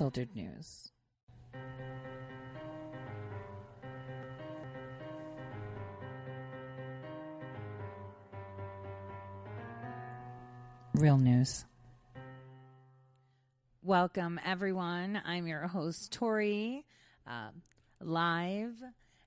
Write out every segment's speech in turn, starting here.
unfiltered news. Real news. Welcome, everyone. I'm your host, Tori, uh, live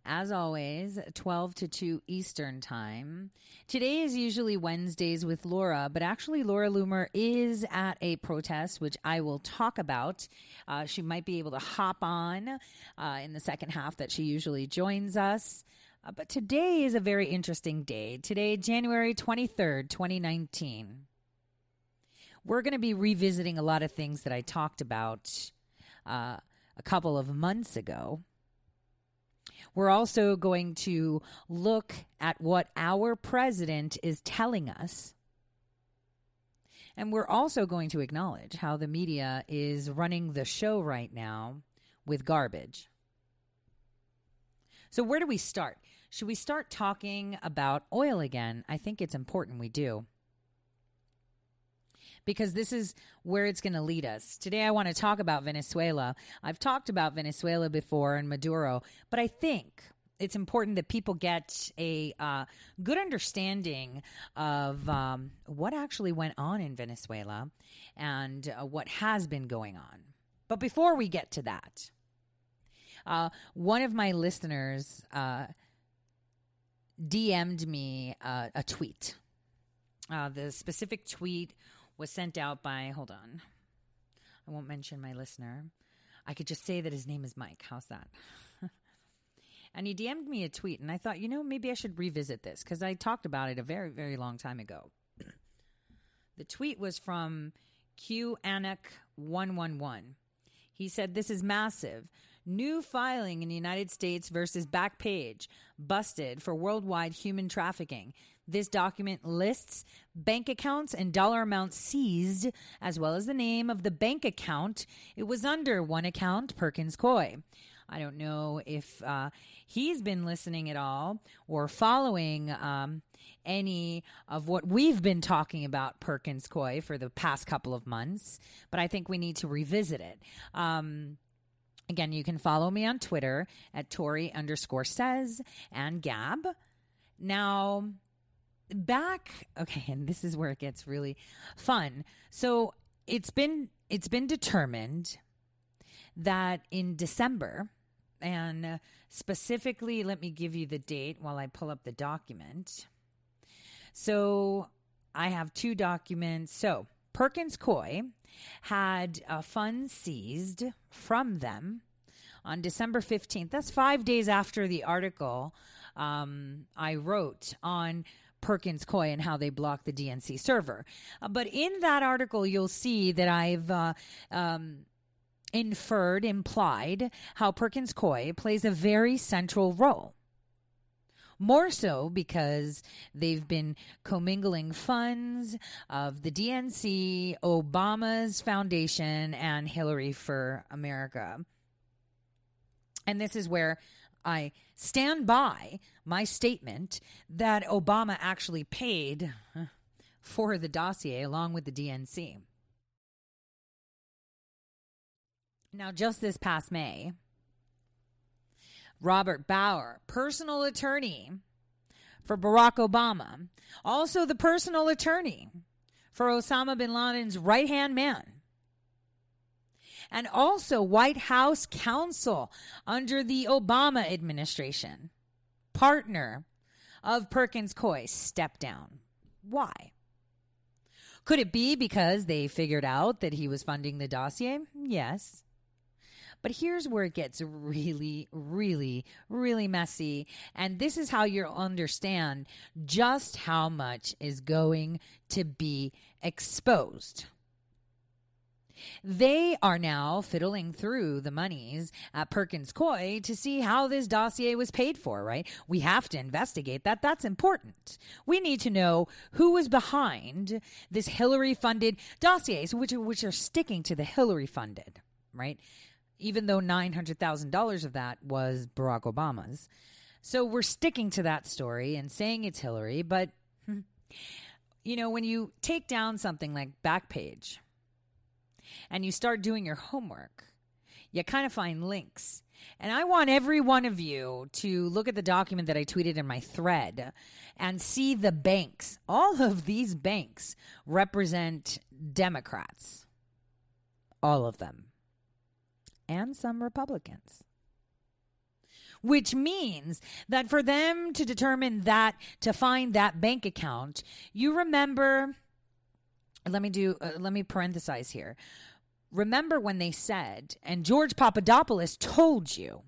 as always, 12 to 2 Eastern Time. Today is usually Wednesdays with Laura, but actually, Laura Loomer is at a protest, which I will talk about. Uh, she might be able to hop on uh, in the second half that she usually joins us. Uh, but today is a very interesting day. Today, January 23rd, 2019. We're going to be revisiting a lot of things that I talked about uh, a couple of months ago. We're also going to look at what our president is telling us. And we're also going to acknowledge how the media is running the show right now with garbage. So, where do we start? Should we start talking about oil again? I think it's important we do because this is where it's going to lead us. Today, I want to talk about Venezuela. I've talked about Venezuela before and Maduro, but I think it's important that people get a uh, good understanding of um, what actually went on in Venezuela and uh, what has been going on. But before we get to that, uh, one of my listeners uh, DM'd me uh, a tweet. Uh, the specific tweet was sent out by, hold on, I won't mention my listener. I could just say that his name is Mike. How's that? and he DM'd me a tweet, and I thought, you know, maybe I should revisit this because I talked about it a very, very long time ago. the tweet was from Q Anik111. He said, This is massive. New filing in the United States versus Backpage, busted for worldwide human trafficking. This document lists bank accounts and dollar amounts seized, as well as the name of the bank account. It was under one account, Perkins Coie. I don't know if uh, he's been listening at all or following um, any of what we've been talking about Perkins Coie for the past couple of months, but I think we need to revisit it. Um, again, you can follow me on Twitter at Tori underscore says and Gab. Now, back okay and this is where it gets really fun. So it's been it's been determined that in december and specifically let me give you the date while i pull up the document. So i have two documents. So perkins coie had uh, funds seized from them on december 15th that's five days after the article um, i wrote on Perkins Coie and how they block the DNC server. Uh, but in that article, you'll see that I've uh, um, inferred, implied how Perkins Coie plays a very central role. More so because they've been commingling funds of the DNC, Obama's foundation, and Hillary for America. And this is where I stand by my statement that Obama actually paid for the dossier along with the DNC. Now, just this past May, Robert Bauer, personal attorney for Barack Obama, also the personal attorney for Osama bin Laden's right hand man, and also White House counsel under the Obama administration, partner of Perkins Coie, stepped down. Why? Could it be because they figured out that he was funding the dossier? Yes. But here's where it gets really, really, really messy. And this is how you'll understand just how much is going to be exposed. They are now fiddling through the monies at Perkins Coie to see how this dossier was paid for, right? We have to investigate that. That's important. We need to know who was behind this Hillary funded dossiers, which, which are sticking to the Hillary funded, right? Even though $900,000 of that was Barack Obama's. So we're sticking to that story and saying it's Hillary, but hmm, you know, when you take down something like Backpage, and you start doing your homework, you kind of find links. And I want every one of you to look at the document that I tweeted in my thread and see the banks. All of these banks represent Democrats. All of them. And some Republicans. Which means that for them to determine that, to find that bank account, you remember let me do uh, let me parenthesize here. Remember when they said and george papadopoulos told you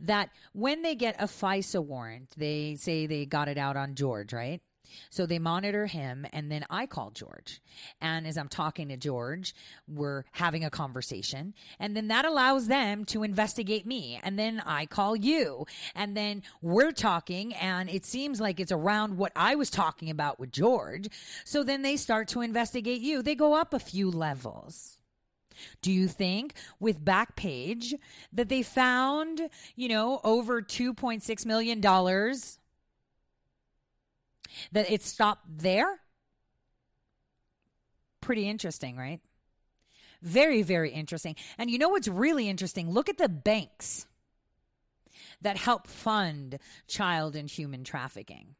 that when they get a fisa warrant they say they got it out on george right so they monitor him, and then I call George. And as I'm talking to George, we're having a conversation. And then that allows them to investigate me. And then I call you. And then we're talking, and it seems like it's around what I was talking about with George. So then they start to investigate you. They go up a few levels. Do you think with Backpage that they found, you know, over $2.6 million that it stopped there? Pretty interesting, right? Very, very interesting. And you know what's really interesting? Look at the banks that help fund child and human trafficking.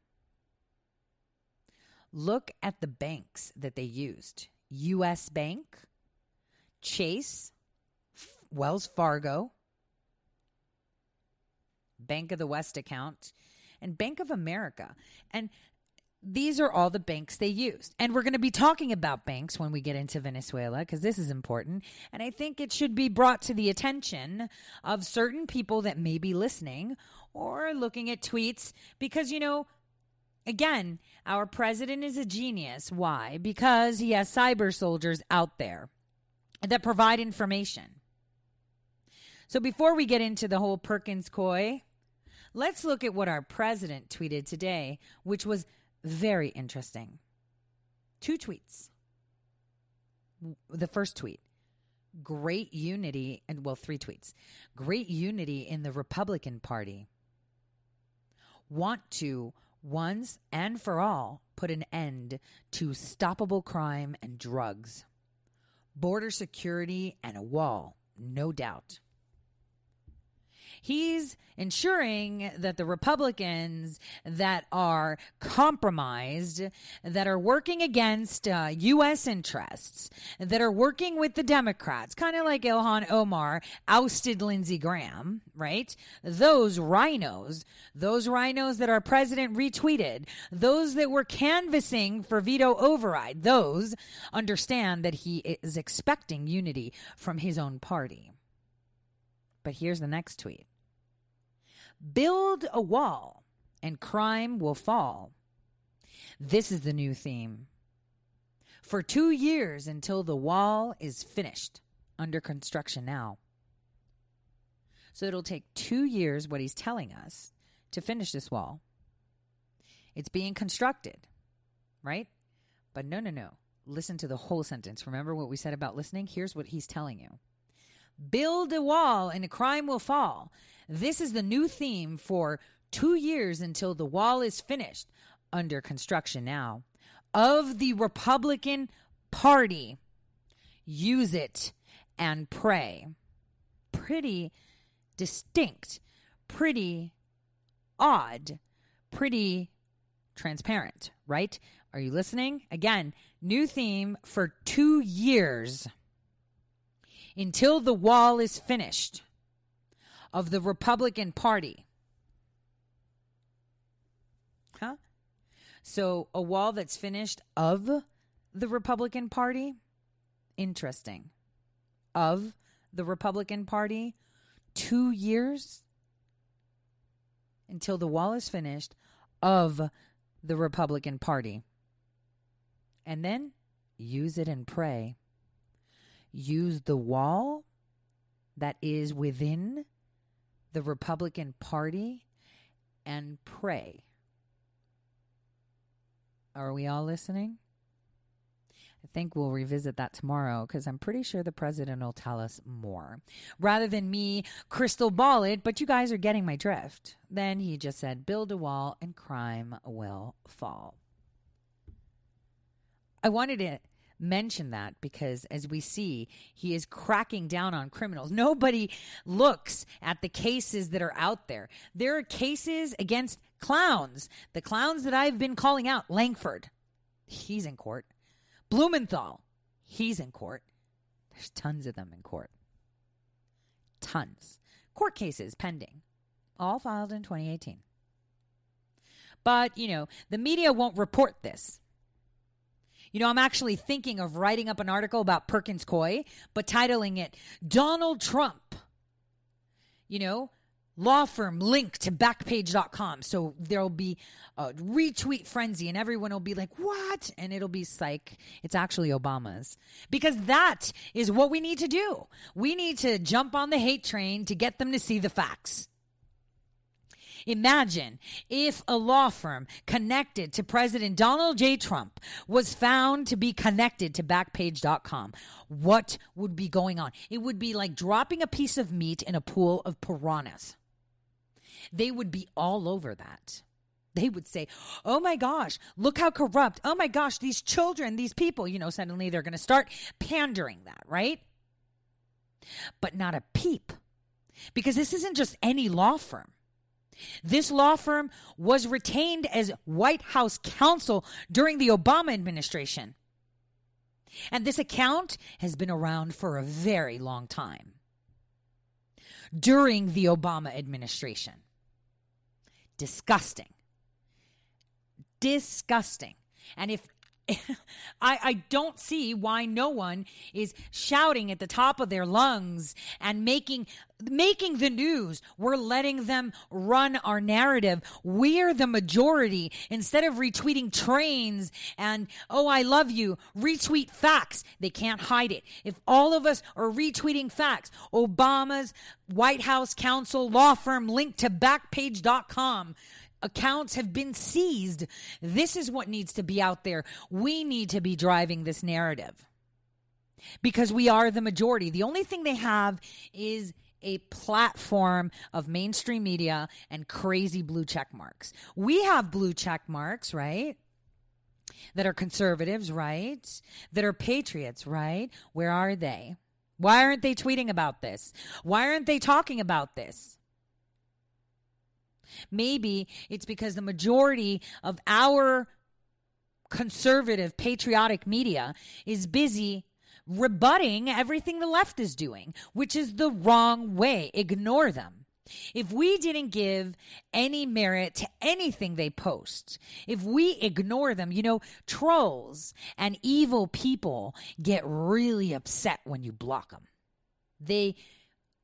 Look at the banks that they used US Bank, Chase, Wells Fargo, Bank of the West account, and Bank of America. And these are all the banks they used. And we're going to be talking about banks when we get into Venezuela because this is important. And I think it should be brought to the attention of certain people that may be listening or looking at tweets because, you know, again, our president is a genius. Why? Because he has cyber soldiers out there that provide information. So before we get into the whole Perkins Coie, let's look at what our president tweeted today, which was very interesting. Two tweets. The first tweet great unity, and well, three tweets great unity in the Republican Party. Want to once and for all put an end to stoppable crime and drugs, border security, and a wall, no doubt. He's ensuring that the Republicans that are compromised, that are working against uh, U.S. interests, that are working with the Democrats, kind of like Ilhan Omar ousted Lindsey Graham, right? Those rhinos, those rhinos that our president retweeted, those that were canvassing for veto override, those understand that he is expecting unity from his own party. But here's the next tweet Build a wall, and crime will fall. This is the new theme. For two years until the wall is finished, under construction now. So it'll take two years, what he's telling us, to finish this wall. It's being constructed, right? But no, no, no. Listen to the whole sentence. Remember what we said about listening? Here's what he's telling you Build a wall and a crime will fall. This is the new theme for two years until the wall is finished, under construction now, of the Republican Party. Use it and pray. Pretty distinct, pretty odd, pretty transparent, right? Are you listening? Again, new theme for two years until the wall is finished of the Republican Party. Huh? So, a wall that's finished of the Republican Party? Interesting. Of the Republican Party two years until the wall is finished of the Republican Party. And then use it and pray. Use the wall that is within the Republican Party and pray. Are we all listening? I think we'll revisit that tomorrow because I'm pretty sure the president will tell us more. Rather than me crystal ball it, but you guys are getting my drift. Then he just said, build a wall and crime will fall. I wanted to mention that because as we see, he is cracking down on criminals. Nobody looks at the cases that are out there. There are cases against clowns, the clowns that I've been calling out. Langford, he's in court. Blumenthal, he's in court. There's tons of them in court. Tons. Court cases pending, all filed in 2018. But, you know, the media won't report this. You know, I'm actually thinking of writing up an article about Perkins Coie, but titling it Donald Trump. You know, law firm link to backpage.com. So there'll be a retweet frenzy and everyone will be like, what? And it'll be psych. It's actually Obama's. Because that is what we need to do. We need to jump on the hate train to get them to see the facts. Imagine if a law firm connected to President Donald J. Trump was found to be connected to Backpage.com. What would be going on? It would be like dropping a piece of meat in a pool of piranhas. They would be all over that they would say, Oh my gosh, look how corrupt. Oh my gosh, these children, these people, you know, suddenly they're going to start pandering that, right? But not a peep. Because this isn't just any law firm. This law firm was retained as White House counsel during the Obama administration. And this account has been around for a very long time during the Obama administration. Disgusting disgusting. And if I, I don't see why no one is shouting at the top of their lungs and making making the news. We're letting them run our narrative. We're the majority. Instead of retweeting trains and, oh, I love you, retweet facts. They can't hide it. If all of us are retweeting facts, Obama's White House counsel law firm linked to backpage.com accounts have been seized. This is what needs to be out there. We need to be driving this narrative because we are the majority. The only thing they have is a platform of mainstream media and crazy blue check marks. We have blue check marks, right? That are conservatives, right? That are patriots, right? Where are they? Why aren't they tweeting about this? Why aren't they talking about this? Maybe it's because the majority of our conservative, patriotic media is busy rebutting everything the left is doing, which is the wrong way. Ignore them. If we didn't give any merit to anything they post, if we ignore them, you know, trolls and evil people get really upset when you block them. They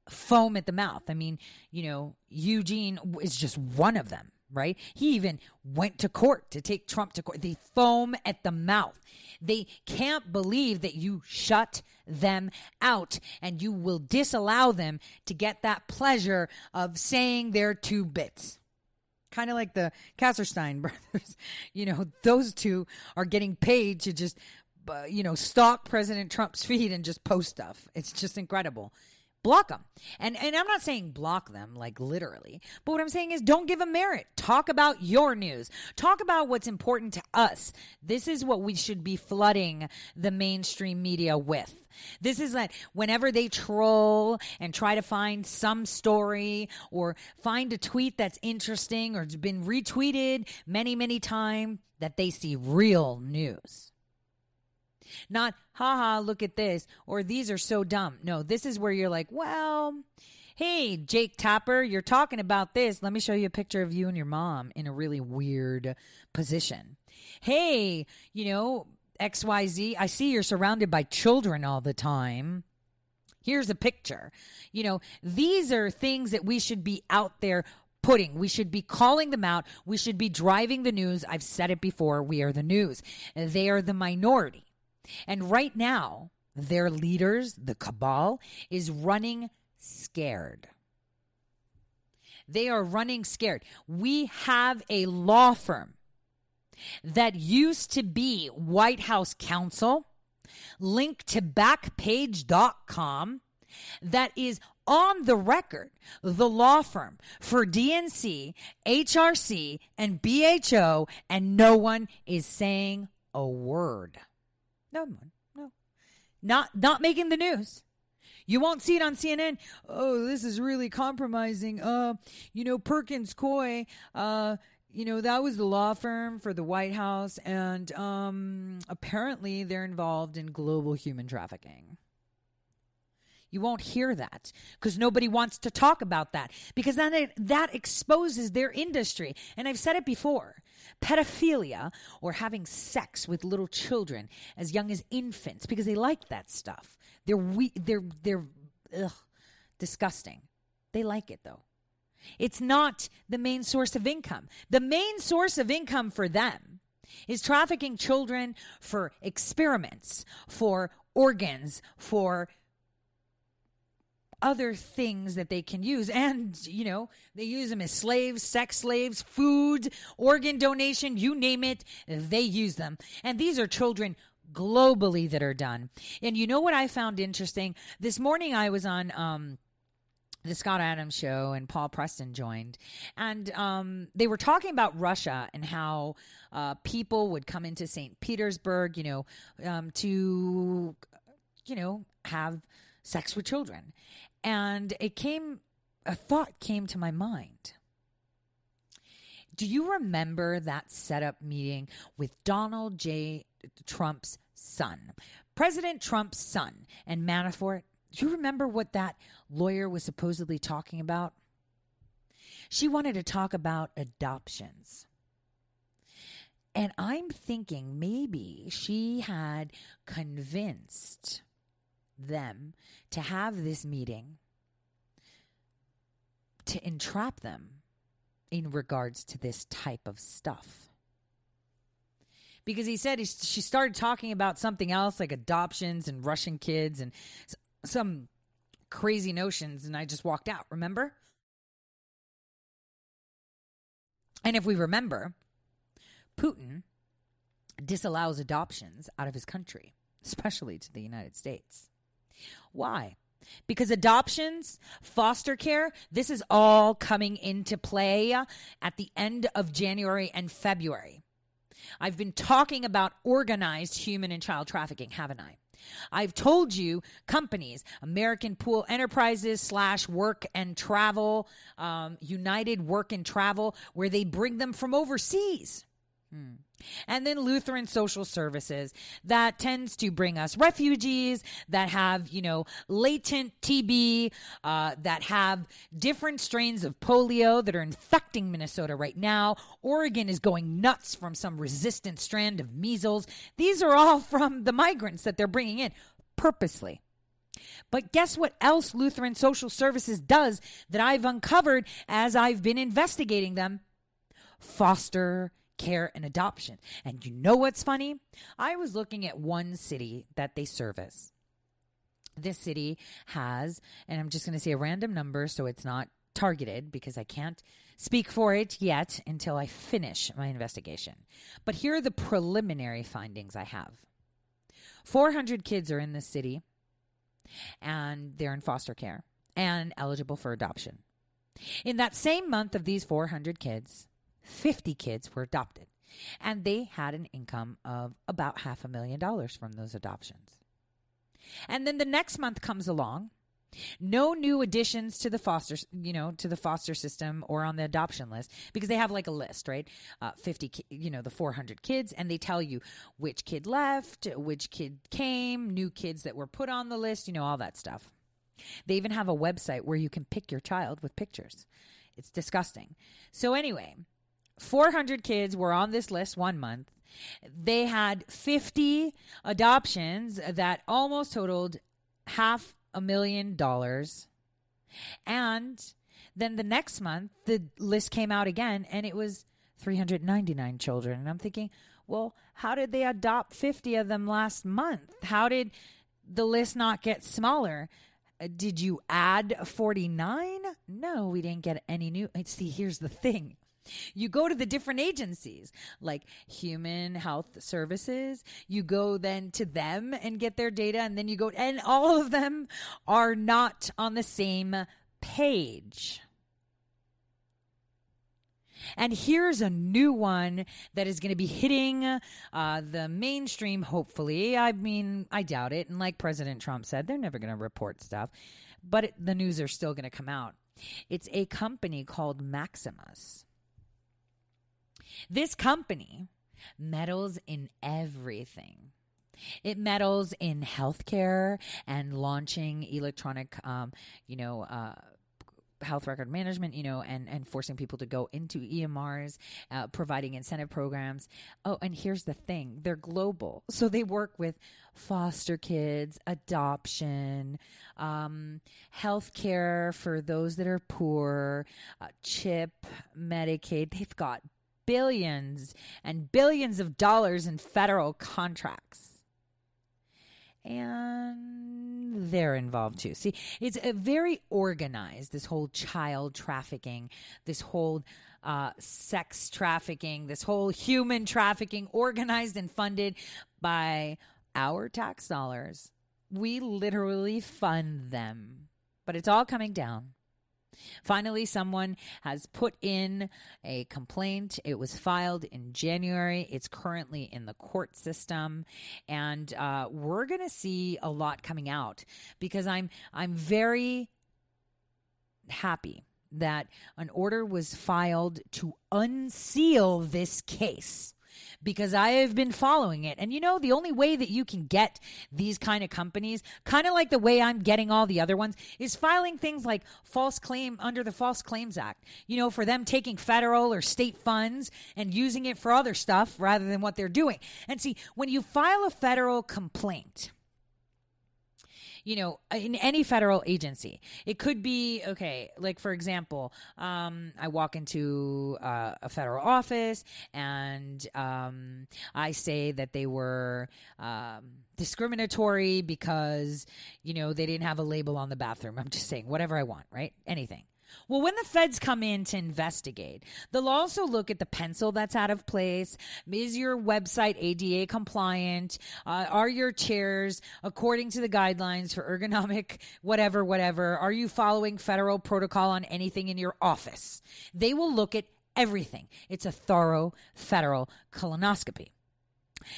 foam at the mouth. I mean, you know, Eugene is just one of them, right? He even went to court to take Trump to court. They foam at the mouth. They can't believe that you shut them out and you will disallow them to get that pleasure of saying their two bits. Kind of like the Krassenstein brothers. You know, those two are getting paid to just, uh, you know, stalk President Trump's feed and just post stuff. It's just incredible block them. And and I'm not saying block them like literally, but what I'm saying is don't give them merit. Talk about your news. Talk about what's important to us. This is what we should be flooding the mainstream media with. This is like whenever they troll and try to find some story or find a tweet that's interesting or it's been retweeted many, many times, that they see real news. Not, haha, look at this, or these are so dumb. No, this is where you're like, well, hey, Jake Tapper, you're talking about this. Let me show you a picture of you and your mom in a really weird position. Hey, you know, XYZ, I see you're surrounded by children all the time. Here's a picture. You know, these are things that we should be out there putting. We should be calling them out. We should be driving the news. I've said it before. We are the news. They are the minority. And right now, their leaders, the cabal, is running scared. They are running scared. We have a law firm that used to be White House counsel, linked to backpage.com, that is on the record the law firm for DNC, HRC, and BHO, and no one is saying a word. No no. Not not making the news. You won't see it on CNN. Oh, this is really compromising. Uh, you know, Perkins Coie, uh, you know, that was the law firm for the White House, and um, apparently they're involved in global human trafficking. You won't hear that because nobody wants to talk about that because then it, that exposes their industry. And I've said it before pedophilia or having sex with little children as young as infants because they like that stuff. They're we, they're they're ugh, disgusting. They like it though. It's not the main source of income. The main source of income for them is trafficking children for experiments, for organs, for other things that they can use. And, you know, they use them as slaves, sex slaves, food, organ donation, you name it, they use them. And these are children globally that are done. And you know what I found interesting? This morning I was on, um, the Scott Adams show and Paul Preston joined, and um, they were talking about Russia and how uh, people would come into St. Petersburg, you know, um, to, you know, have sex with children, and it came, a thought came to my mind. Do you remember that setup meeting with Donald J. Trump's son, President Trump's son, and Manafort? Do you remember what that lawyer was supposedly talking about? She wanted to talk about adoptions. And I'm thinking maybe she had convinced them to have this meeting to entrap them in regards to this type of stuff. Because he said he, she started talking about something else like adoptions and Russian kids and some crazy notions, and I just walked out, remember? And if we remember, Putin disallows adoptions out of his country, especially to the United States. Why? Because adoptions, foster care, this is all coming into play at the end of January and February. I've been talking about organized human and child trafficking, haven't I? I've told you companies, American Pool Enterprises slash Work and Travel, um, United Work and Travel, where they bring them from overseas. Hmm. And then Lutheran Social Services that tends to bring us refugees that have, you know, latent TB, uh, that have different strains of polio that are infecting Minnesota right now. Oregon is going nuts from some resistant strand of measles. These are all from the migrants that they're bringing in purposely. But guess what else Lutheran Social Services does that I've uncovered as I've been investigating them? Foster care, and adoption. And you know what's funny? I was looking at one city that they service. This city has, and I'm just going to say a random number so it's not targeted because I can't speak for it yet until I finish my investigation. But here are the preliminary findings I have 400 kids are in this city and they're in foster care and eligible for adoption. In that same month of these 400 kids, 50 kids were adopted, and they had an income of about half a million dollars from those adoptions. And then the next month comes along, no new additions to the foster, you know, to the foster system or on the adoption list because they have like a list, right? Uh, 50, you know, the 400 kids, and they tell you which kid left, which kid came, new kids that were put on the list, you know, all that stuff. They even have a website where you can pick your child with pictures. It's disgusting. So, anyway, 400 kids were on this list one month. They had 50 adoptions that almost totaled half a million dollars. And then the next month, the list came out again and it was 399 children. And I'm thinking, well, how did they adopt 50 of them last month? How did the list not get smaller? Uh, Did you add 49? No, we didn't get any new. See, here's the thing. You go to the different agencies like Human Health Services. You go then to them and get their data, and then you go, and all of them are not on the same page. And here's a new one that is going to be hitting uh, the mainstream, hopefully. I mean, I doubt it. And like President Trump said, they're never going to report stuff, but it, the news are still going to come out. It's a company called Maximus. This company meddles in everything. It meddles in healthcare and launching electronic, um, you know, uh, health record management, you know, and, and forcing people to go into EMRs, uh, providing incentive programs. Oh, and here's the thing they're global. So they work with foster kids, adoption, um, health care for those that are poor, uh, CHIP, Medicaid. They've got billions and billions of dollars in federal contracts and they're involved too. See, it's a very organized, this whole child trafficking, this whole uh, sex trafficking, this whole human trafficking, organized and funded by our tax dollars. We literally fund them, but it's all coming down. Finally, someone has put in a complaint. It was filed in January. It's currently in the court system, and uh, we're going to see a lot coming out because I'm I'm very happy that an order was filed to unseal this case because I have been following it. And you know, the only way that you can get these kind of companies, kind of like the way I'm getting all the other ones, is filing things like false claim under the False Claims Act. You know, for them taking federal or state funds and using it for other stuff rather than what they're doing. And see, when you file a federal complaint, you know, in any federal agency. It could be, okay, like for example, um, I walk into uh, a federal office and um, I say that they were um, discriminatory because, you know, they didn't have a label on the bathroom. I'm just saying, whatever I want, right? Anything. Well, when the feds come in to investigate, they'll also look at the pencil that's out of place. Is your website ADA compliant? Uh, are your chairs according to the guidelines for ergonomic, whatever, whatever? Are you following federal protocol on anything in your office? They will look at everything. It's a thorough federal colonoscopy.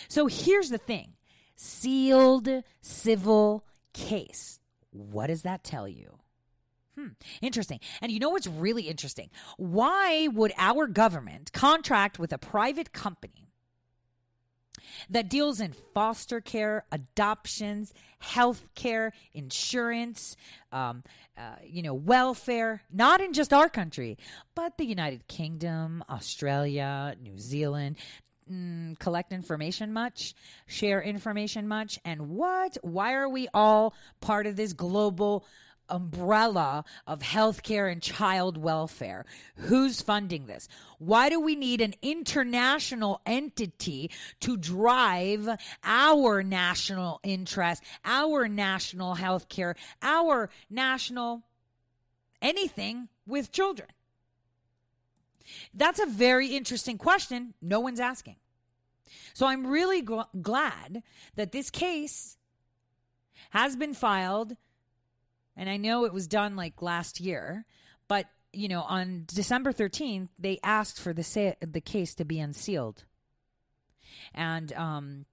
So here's the thing sealed civil case. What does that tell you? Hmm, interesting. And you know what's really interesting? Why would our government contract with a private company that deals in foster care, adoptions, health care, insurance, um, uh, you know, welfare, not in just our country, but the United Kingdom, Australia, New Zealand, mm, collect information much, share information much, and what? Why are we all part of this global umbrella of healthcare and child welfare. Who's funding this? Why do we need an international entity to drive our national interest, our national healthcare, our national anything with children? That's a very interesting question. No one's asking. So I'm really gl- glad that this case has been filed and I know it was done like last year, but you know, on December 13th, they asked for the sa- the case to be unsealed. And um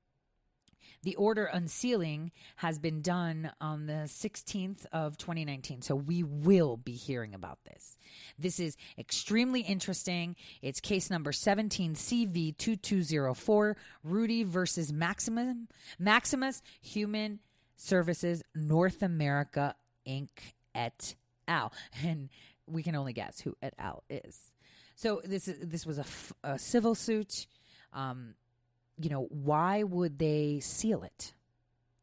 the order unsealing has been done on the 16th of 2019. So we will be hearing about this. This is extremely interesting. It's case number 17 CV 2204 Rudy versus Maximum Maximus Human Services North America Inc. et al. And we can only guess who et al. is. So this is this was a, f- a civil suit. Um, you know, why would they seal it?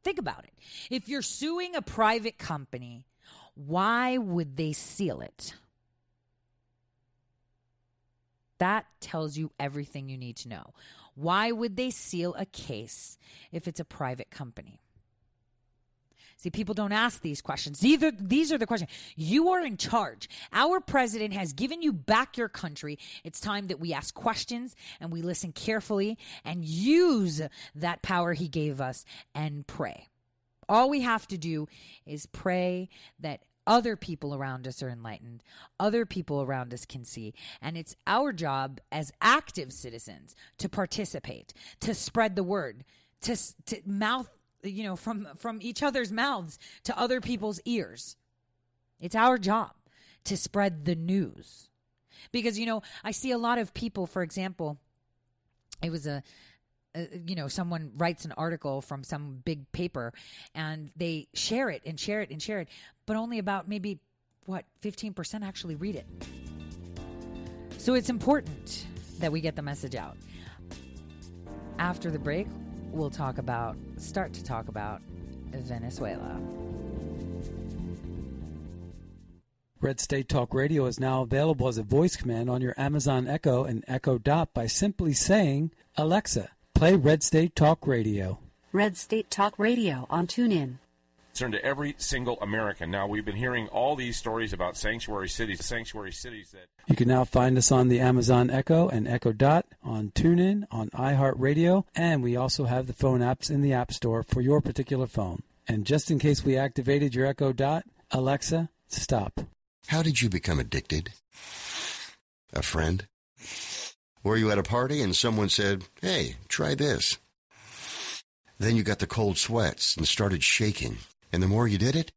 Think about it. If you're suing a private company, why would they seal it? That tells you everything you need to know. Why would they seal a case if it's a private company? See, people don't ask these questions. These are, these are the questions. You are in charge. Our president has given you back your country. It's time that we ask questions and we listen carefully and use that power he gave us and pray. All we have to do is pray that other people around us are enlightened, other people around us can see. And it's our job as active citizens to participate, to spread the word, to, to mouth you know from from each other's mouths to other people's ears. It's our job to spread the news. Because you know i see a lot of people for example it was a, you know someone writes an article from some big paper and they share it and share it and share it but only about maybe what 15% actually read it. So it's important that we get the message out. After the break we'll talk about, start to talk about Venezuela. Red State Talk Radio is now available as a voice command on your Amazon Echo and Echo Dot by simply saying, Alexa, play Red State Talk Radio. Red State Talk Radio on TuneIn concern to every single American. Now, we've been hearing all these stories about sanctuary cities, sanctuary cities that. You can now find us on the Amazon Echo and Echo Dot, on TuneIn, on iHeartRadio, and we also have the phone apps in the App Store for your particular phone. And just in case we activated your Echo Dot, Alexa, stop. How did you become addicted? A friend? Were you at a party and someone said, hey, try this? Then you got the cold sweats and started shaking. And the more you did it,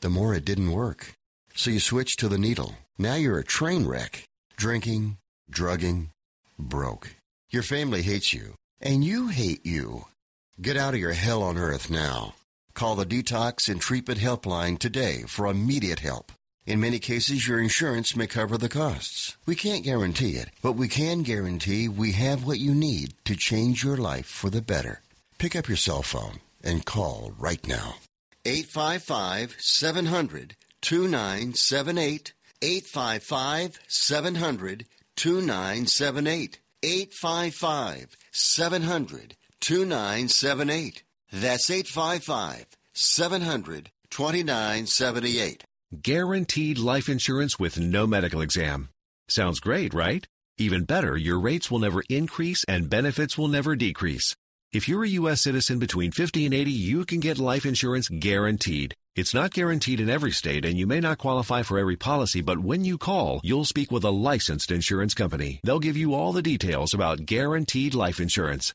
the more it didn't work. So you switched to the needle. Now you're a train wreck. Drinking, drugging, broke. Your family hates you. And you hate you. Get out of your hell on earth now. Call the Detox and Treatment Helpline today for immediate help. In many cases, your insurance may cover the costs. We can't guarantee it, but we can guarantee we have what you need to change your life for the better. Pick up your cell phone and call right now. 855 700 2978. 855 700 2978. 855 700 2978. That's 855 700 2978. Guaranteed life insurance with no medical exam. Sounds great, right? Even better, your rates will never increase and benefits will never decrease. If you're a U.S. citizen between 50 and 80, you can get life insurance guaranteed. It's not guaranteed in every state, and you may not qualify for every policy, but when you call, you'll speak with a licensed insurance company. They'll give you all the details about guaranteed life insurance.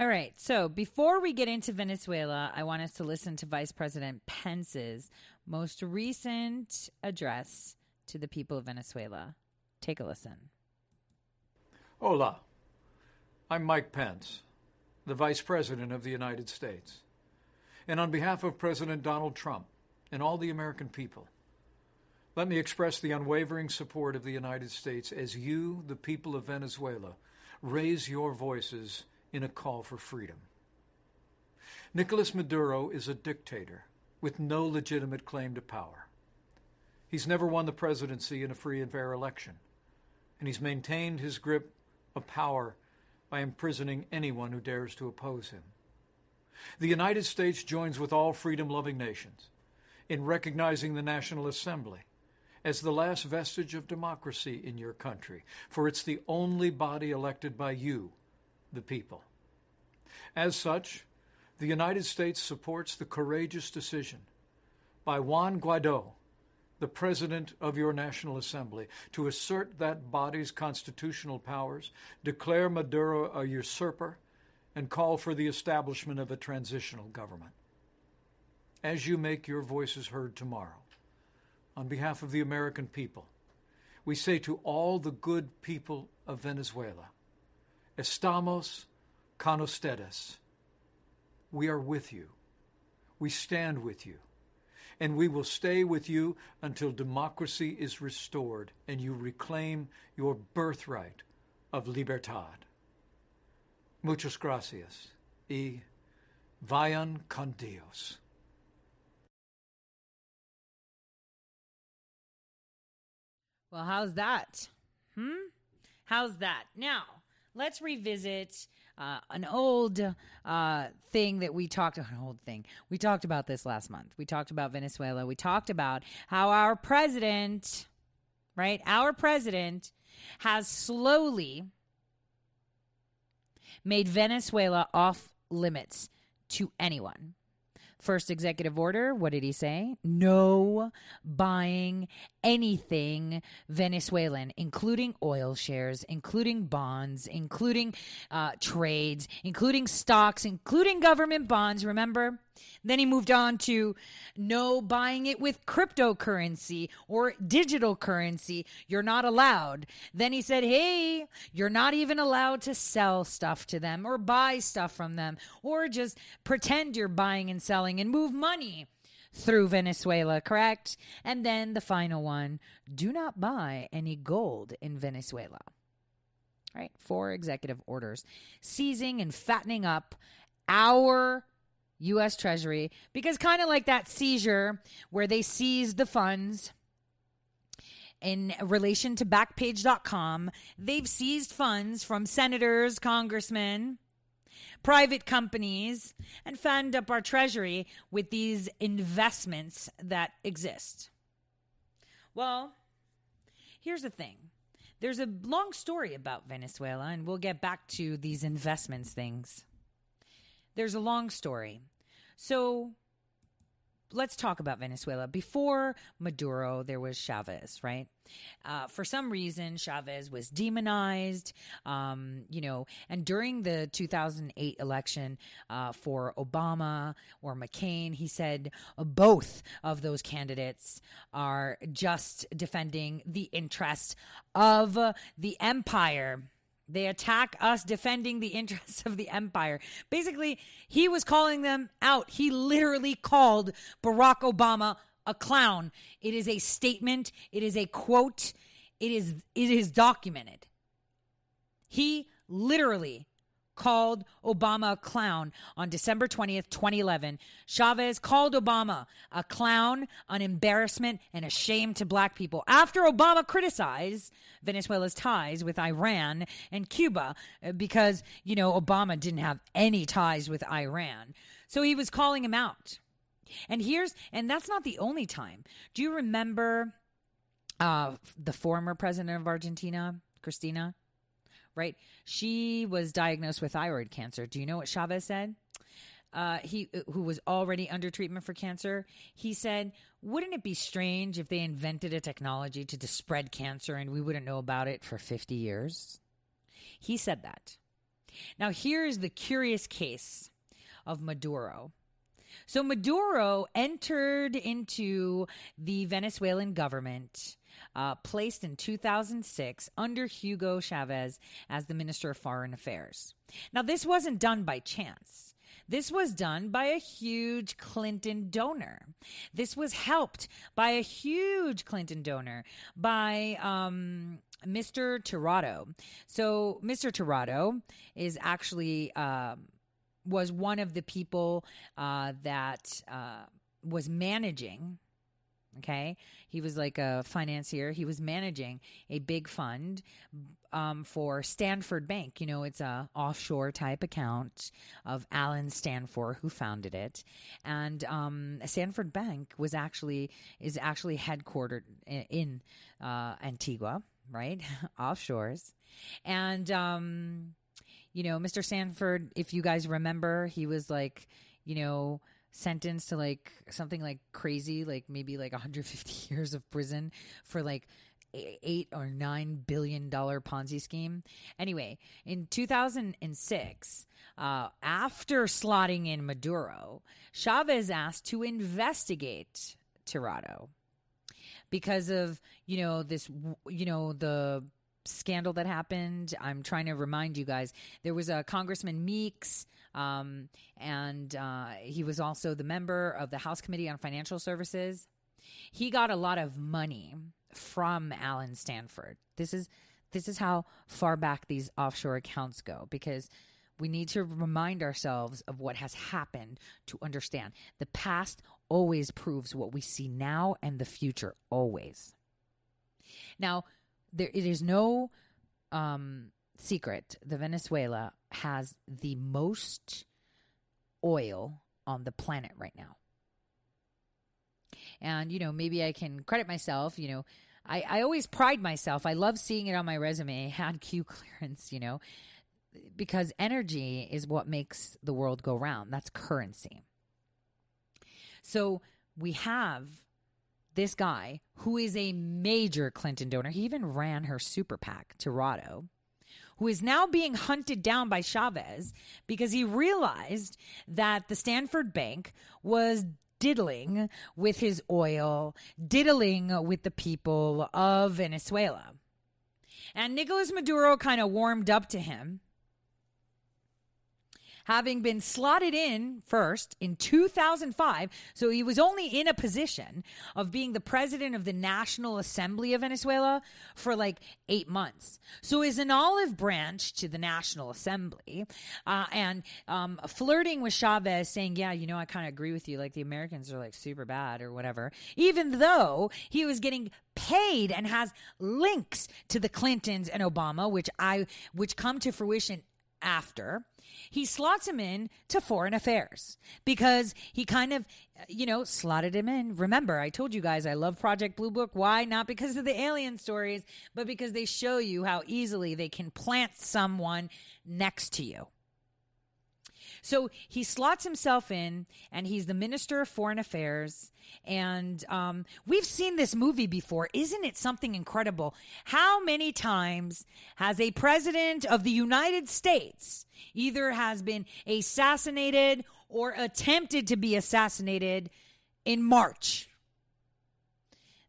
All right. So before we get into Venezuela, I want us to listen to Vice President Pence's most recent address to the people of Venezuela. Take a listen. Hola. I'm Mike Pence, the Vice President of the United States. And on behalf of President Donald Trump and all the American people, Let me express the unwavering support of the United States as you, the people of Venezuela, raise your voices in a call for freedom. Nicolas Maduro is a dictator with no legitimate claim to power. He's never won the presidency in a free and fair election, and he's maintained his grip of power by imprisoning anyone who dares to oppose him. The United States joins with all freedom loving nations in recognizing the National Assembly as the last vestige of democracy in your country, for it's the only body elected by you, the people. As such, the United States supports the courageous decision by Juan Guaido, the President of your National Assembly, to assert that body's constitutional powers, declare Maduro a usurper, and call for the establishment of a transitional government. As you make your voices heard tomorrow, on behalf of the American people, we say to all the good people of Venezuela, Estamos con ustedes. We are with you. We stand with you. And we will stay with you until democracy is restored and you reclaim your birthright of libertad. Muchas gracias y vayan con Dios. Well, how's that? Hmm? How's that? Now, let's revisit uh, an old uh, thing that we talked an old thing. We talked about this last month. We talked about Venezuela. We talked about how our president, right? Our president has slowly made Venezuela off limits to anyone. First executive order, what did he say? No buying anything Venezuelan, including oil shares, including bonds, including uh, trades, including stocks, including government bonds. Remember? Then he moved on to no buying it with cryptocurrency or digital currency. You're not allowed. Then he said, hey, you're not even allowed to sell stuff to them or buy stuff from them or just pretend you're buying and selling and move money through Venezuela, correct? And then the final one do not buy any gold in Venezuela. Right? Four executive orders seizing and fattening up our U.S. Treasury because, kind of like that seizure where they seized the funds in relation to Backpage.com, they've seized funds from senators, congressmen, private companies, and fund up our Treasury with these investments that exist. Well, here's the thing. There's a long story about Venezuela, and we'll get back to these investments things. There's a long story. So let's talk about Venezuela. Before Maduro, there was Chavez, right? Uh, for some reason, Chavez was demonized, um, you know, and during the 2008 election uh, for Obama or McCain, he said both of those candidates are just defending the interests of the empire. They attack us defending the interests of the empire. Basically, he was calling them out. He literally called Barack Obama a clown. It is a statement, it is a quote, it is it is documented. He literally called Obama a clown on December 20th, 2011. Chavez called Obama a clown, an embarrassment, and a shame to black people after Obama criticized Venezuela's ties with Iran and Cuba uh, because, you know, Obama didn't have any ties with Iran. So he was calling him out. And here's, and that's not the only time. Do you remember uh, the former president of Argentina, Cristina? Right? She was diagnosed with thyroid cancer. Do you know what Chavez said? Uh, he who was already under treatment for cancer. He said, "Wouldn't it be strange if they invented a technology to, spread cancer and we wouldn't know about it for 50 years?" He said that. Now here's the curious case of Maduro. So Maduro entered into the Venezuelan government uh, placed in 2006 under Hugo Chavez as the Minister of Foreign Affairs. Now, this wasn't done by chance. This was done by a huge Clinton donor. This was helped by a huge Clinton donor, by um, Mr. Tirado. So, Mr. Tirado is actually uh, was one of the people uh, that uh, was managing. Okay, he was like a financier. He was managing a big fund um, for Stanford Bank. You know, it's a offshore type account of Allen Stanford, who founded it, and um, Stanford Bank was actually is actually headquartered in, uh, Antigua, right, offshores, and um, you know, Mr. Stanford, if you guys remember, he was like, you know sentenced to like something like crazy, like maybe like 150 years of prison for like eight or nine billion dollar Ponzi scheme. Anyway, in 2006, uh, after slotting in Maduro, Chavez asked to investigate Tirado because of you know this you know the scandal that happened. I'm trying to remind you guys. There was a Congressman Meeks, um, and uh, he was also the member of the House Committee on Financial Services. He got a lot of money from Allen Stanford. This is this is how far back these offshore accounts go because we need to remind ourselves of what has happened to understand the past always proves what we see now and the future always. Now, there it is no um, secret the Venezuela has the most oil on the planet right now. And, you know, maybe I can credit myself, you know, I, I always pride myself. I love seeing it on my resume, had Q clearance, you know, because energy is what makes the world go round. That's currency. So we have this guy who is a major Clinton donor. He even ran her super PAC, Tirado, who is now being hunted down by Chavez because he realized that the Stanford Bank was diddling with his oil, diddling with the people of Venezuela. And Nicolas Maduro kind of warmed up to him having been slotted in first in 2005. So he was only in a position of being the president of the National Assembly of Venezuela for like eight months. So he's an olive branch to the National Assembly uh, and um, flirting with Chavez, saying, Yeah, you know, I kind of agree with you. Like the Americans are like super bad or whatever, even though he was getting paid and has links to the Clintons and Obama, which I which come to fruition after he slots him in to foreign affairs because he kind of, you know, slotted him in. Remember, I told you guys I love Project Blue Book. Why? Not because of the alien stories, but because they show you how easily they can plant someone next to you. So he slots himself in, and he's the Minister of Foreign Affairs. And um, we've seen this movie before. Isn't it something incredible? How many times has a president of the United States either has been assassinated or attempted to be assassinated in March?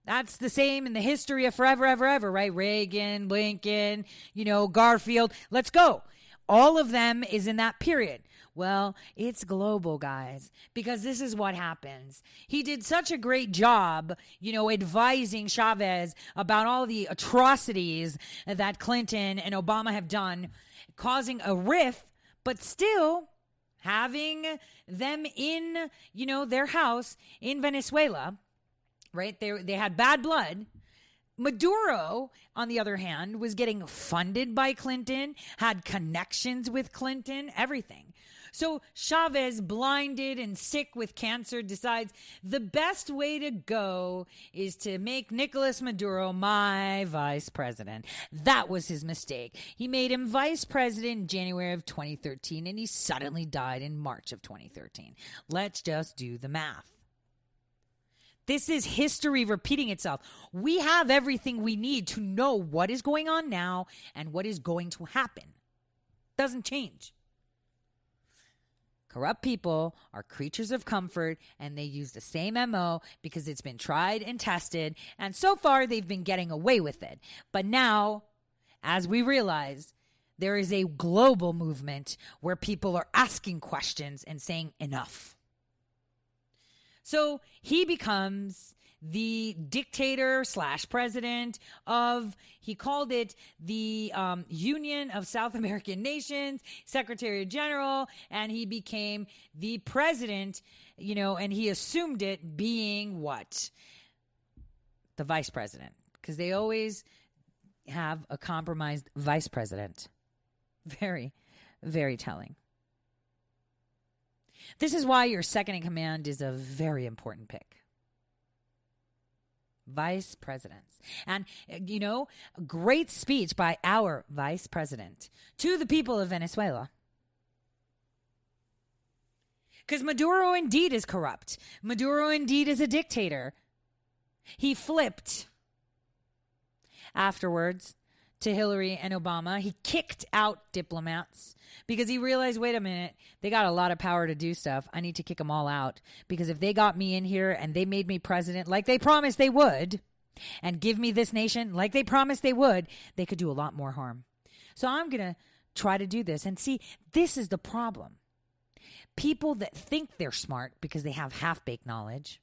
That's the same in the history of forever, ever, ever, right? Reagan, Lincoln, you know, Garfield. Let's go. All of them is in that period. Well, it's global, guys, because this is what happens. He did such a great job, you know, advising Chavez about all the atrocities that Clinton and Obama have done, causing a rift, but still having them in, you know, their house in Venezuela, right? They, they had bad blood. Maduro, on the other hand, was getting funded by Clinton, had connections with Clinton, everything. So Chavez, blinded and sick with cancer, decides the best way to go is to make Nicolas Maduro my vice president. That was his mistake. He made him vice president in January of 2013 and he suddenly died in March of 2013. Let's just do the math. This is history repeating itself. We have everything we need to know what is going on now and what is going to happen. Doesn't change. Corrupt people are creatures of comfort and they use the same MO because it's been tried and tested. And so far, they've been getting away with it. But now, as we realize, there is a global movement where people are asking questions and saying enough. So he becomes the dictator slash president of he called it the um, union of south american nations secretary general and he became the president you know and he assumed it being what? The vice president. Because they always have a compromised vice president. Very very telling. This is why your second in command is a very important pick vice presidents. And, uh, you know, great speech by our vice president to the people of Venezuela. Because Maduro indeed is corrupt. Maduro indeed is a dictator. He flipped afterwards to Hillary and Obama. He kicked out diplomats because he realized wait a minute, they got a lot of power to do stuff. I need to kick them all out because if they got me in here and they made me president like they promised they would and give me this nation like they promised they would, they could do a lot more harm. So I'm going to try to do this and see this is the problem. People that think they're smart because they have half baked knowledge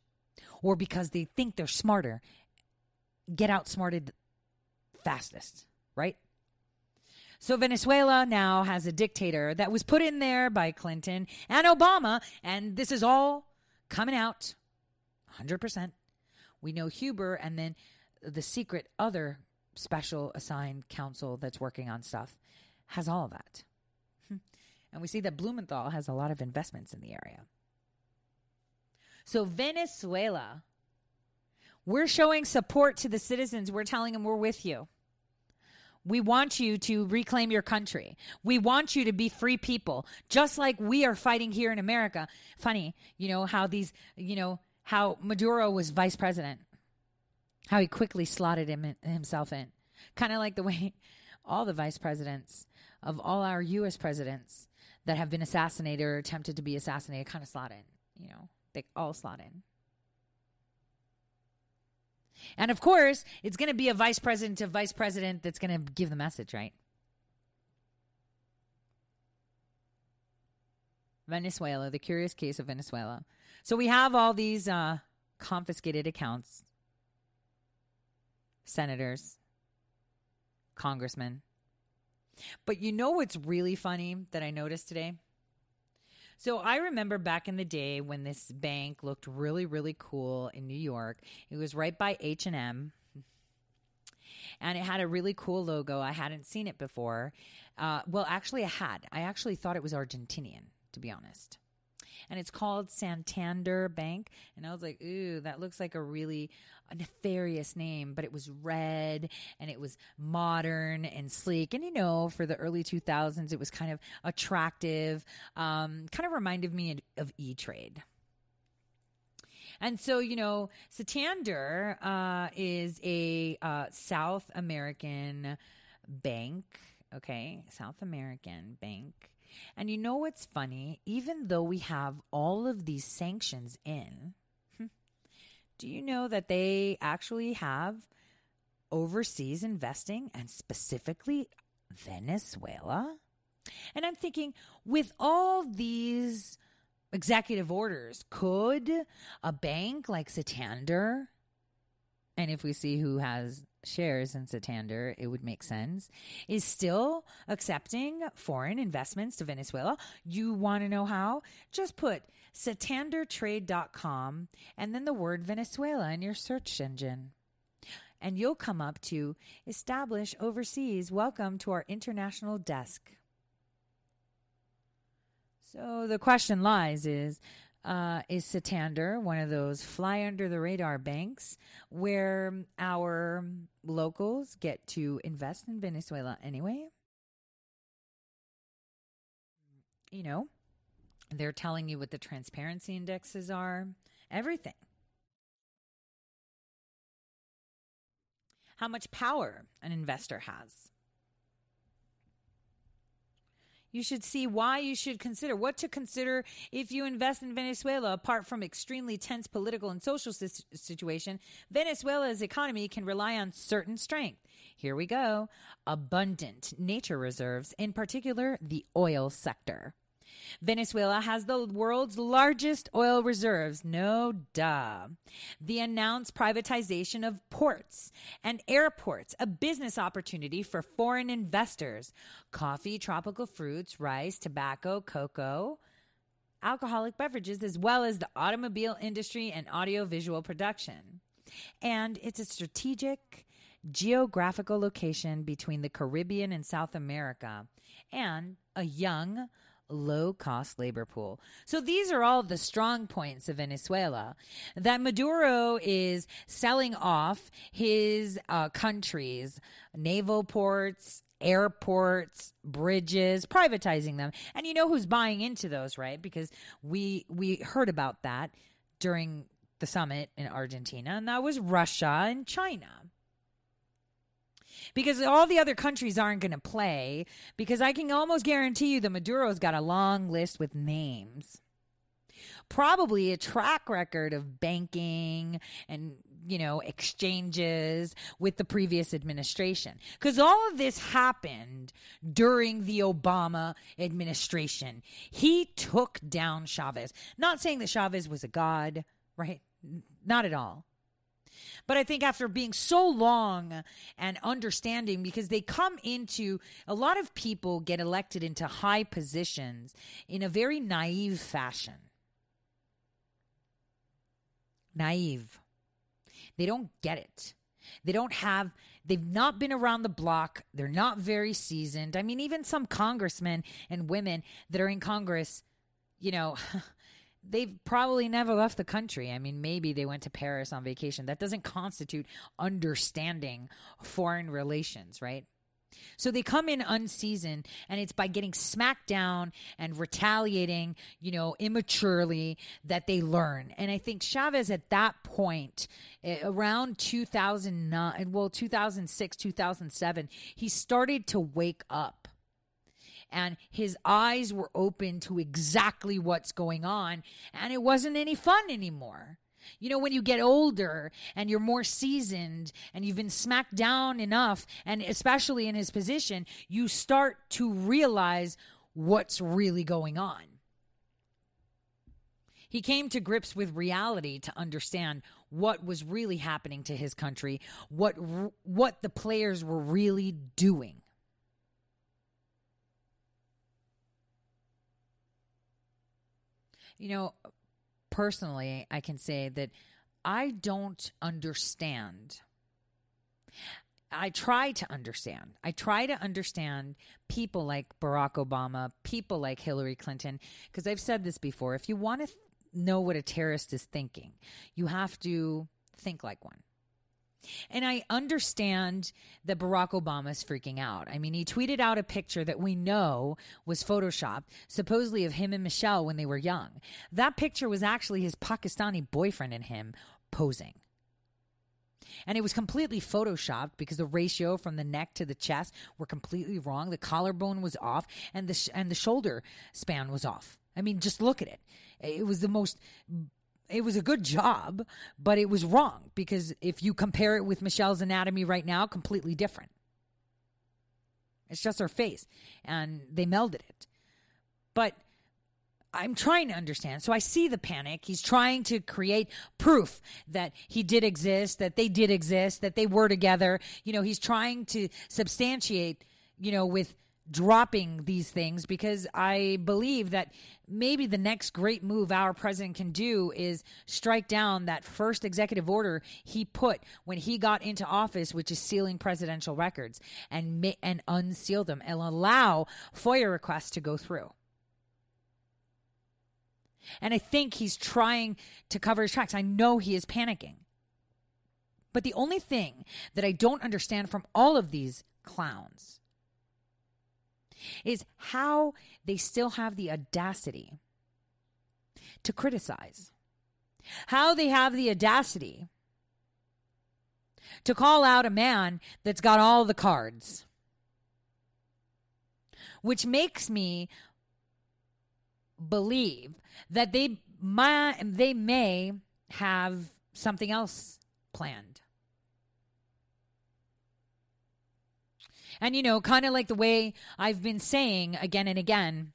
or because they think they're smarter get outsmarted fastest right? So Venezuela now has a dictator that was put in there by Clinton and Obama, and this is all coming out 100%. We know Huber and then the secret other special assigned counsel that's working on stuff has all of that. And we see that Blumenthal has a lot of investments in the area. So Venezuela, we're showing support to the citizens. We're telling them we're with you. We want you to reclaim your country. We want you to be free people, just like we are fighting here in America. Funny, you know, how these, you know, how Maduro was vice president, how he quickly slotted him himself in. Kind of like the way all the vice presidents of all our U.S. presidents that have been assassinated or attempted to be assassinated kind of slot in, you know, they all slot in. And of course, it's going to be a vice president to vice president that's going to give the message, right? Venezuela, the curious case of Venezuela. So we have all these uh, confiscated accounts, senators, congressmen. But you know what's really funny that I noticed today? So I remember back in the day when this bank looked really, really cool in New York. It was right by H and M, and it had a really cool logo. I hadn't seen it before. Uh, well, actually, I had. I actually thought it was Argentinian, to be honest and it's called Santander Bank. And I was like, ooh, that looks like a really a nefarious name, but it was red and it was modern and sleek. And you know, for the early 2000s, it was kind of attractive, um, kind of reminded me of E Trade. And so, you know, Santander uh, is a uh, South American bank. Okay, South American bank. And you know what's funny? Even though we have all of these sanctions in, do you know that they actually have overseas investing and specifically Venezuela? And I'm thinking, with all these executive orders, could a bank like Santander, and if we see who has shares in Santander, it would make sense, is still accepting foreign investments to Venezuela. You want to know how? Just put santandertrade.com and then the word Venezuela in your search engine. And you'll come up to establish overseas. Welcome to our international desk. So the question lies is uh, is Santander, one of those fly under the radar banks where our locals get to invest in Venezuela anyway. You know, they're telling you what the transparency indexes are, everything. How much power an investor has. You should see why you should consider what to consider if you invest in Venezuela. Apart from extremely tense political and social si- situation, Venezuela's economy can rely on certain strength. Here we go abundant nature reserves, in particular, the oil sector. Venezuela has the world's largest oil reserves, no duh. The announced privatization of ports and airports, a business opportunity for foreign investors. Coffee, tropical fruits, rice, tobacco, cocoa, alcoholic beverages, as well as the automobile industry and audiovisual production. And it's a strategic geographical location between the Caribbean and South America and a young, low cost labor pool. So these are all the strong points of Venezuela. That Maduro is selling off his uh, country's naval ports, airports, bridges, privatizing them. And you know who's buying into those, right? Because we we heard about that during the summit in Argentina, and that was Russia and China because all the other countries aren't going to play because I can almost guarantee you the Maduro's got a long list with names. Probably a track record of banking and you know, exchanges with the previous administration. Because all of this happened during the Obama administration. He took down Chavez. Not saying that Chavez was a god, right? Not at all. But I think after being so long and understanding, because they come into a lot of people get elected into high positions in a very naive fashion. Naive. They don't get it. They don't have, they've not been around the block. They're not very seasoned. I mean, even some congressmen and women that are in Congress, you know, they've probably never left the country. I mean, maybe they went to Paris on vacation. That doesn't constitute understanding foreign relations, right? So they come in unseasoned, and it's by getting smacked down and retaliating, you know, immaturely that they learn. And I think Chavez at that point, eh, around 2009, well, 2006, 2007, he started to wake up and his eyes were open to exactly what's going on, and it wasn't any fun anymore. You know, when you get older and you're more seasoned and you've been smacked down enough, and especially in his position, you start to realize what's really going on. He came to grips with reality to understand what was really happening to his country, what what the players were really doing. You know, personally, I can say that I don't understand. I try to understand. I try to understand people like Barack Obama, people like Hillary Clinton, because I've said this before. If you want to th- know what a terrorist is thinking, you have to think like one. And I understand that Barack Obama is freaking out. I mean, he tweeted out a picture that we know was photoshopped, supposedly of him and Michelle when they were young. That picture was actually his Pakistani boyfriend and him posing. And it was completely photoshopped because the ratio from the neck to the chest were completely wrong. The collarbone was off and the sh- and the shoulder span was off. I mean, just look at it. It was the most it was a good job, but it was wrong because if you compare it with Michelle's anatomy right now, completely different. It's just her face, and they melded it. But I'm trying to understand. So I see the panic. He's trying to create proof that he did exist, that they did exist, that they were together. You know, he's trying to substantiate, you know, with dropping these things because I believe that maybe the next great move our president can do is strike down that first executive order he put when he got into office, which is sealing presidential records and and unseal them and allow FOIA requests to go through. And I think he's trying to cover his tracks. I know he is panicking. But the only thing that I don't understand from all of these clowns is how they still have the audacity to criticize, how they have the audacity to call out a man that's got all the cards. which makes me believe that they my, they may have something else planned. And you know, kind of like the way I've been saying again and again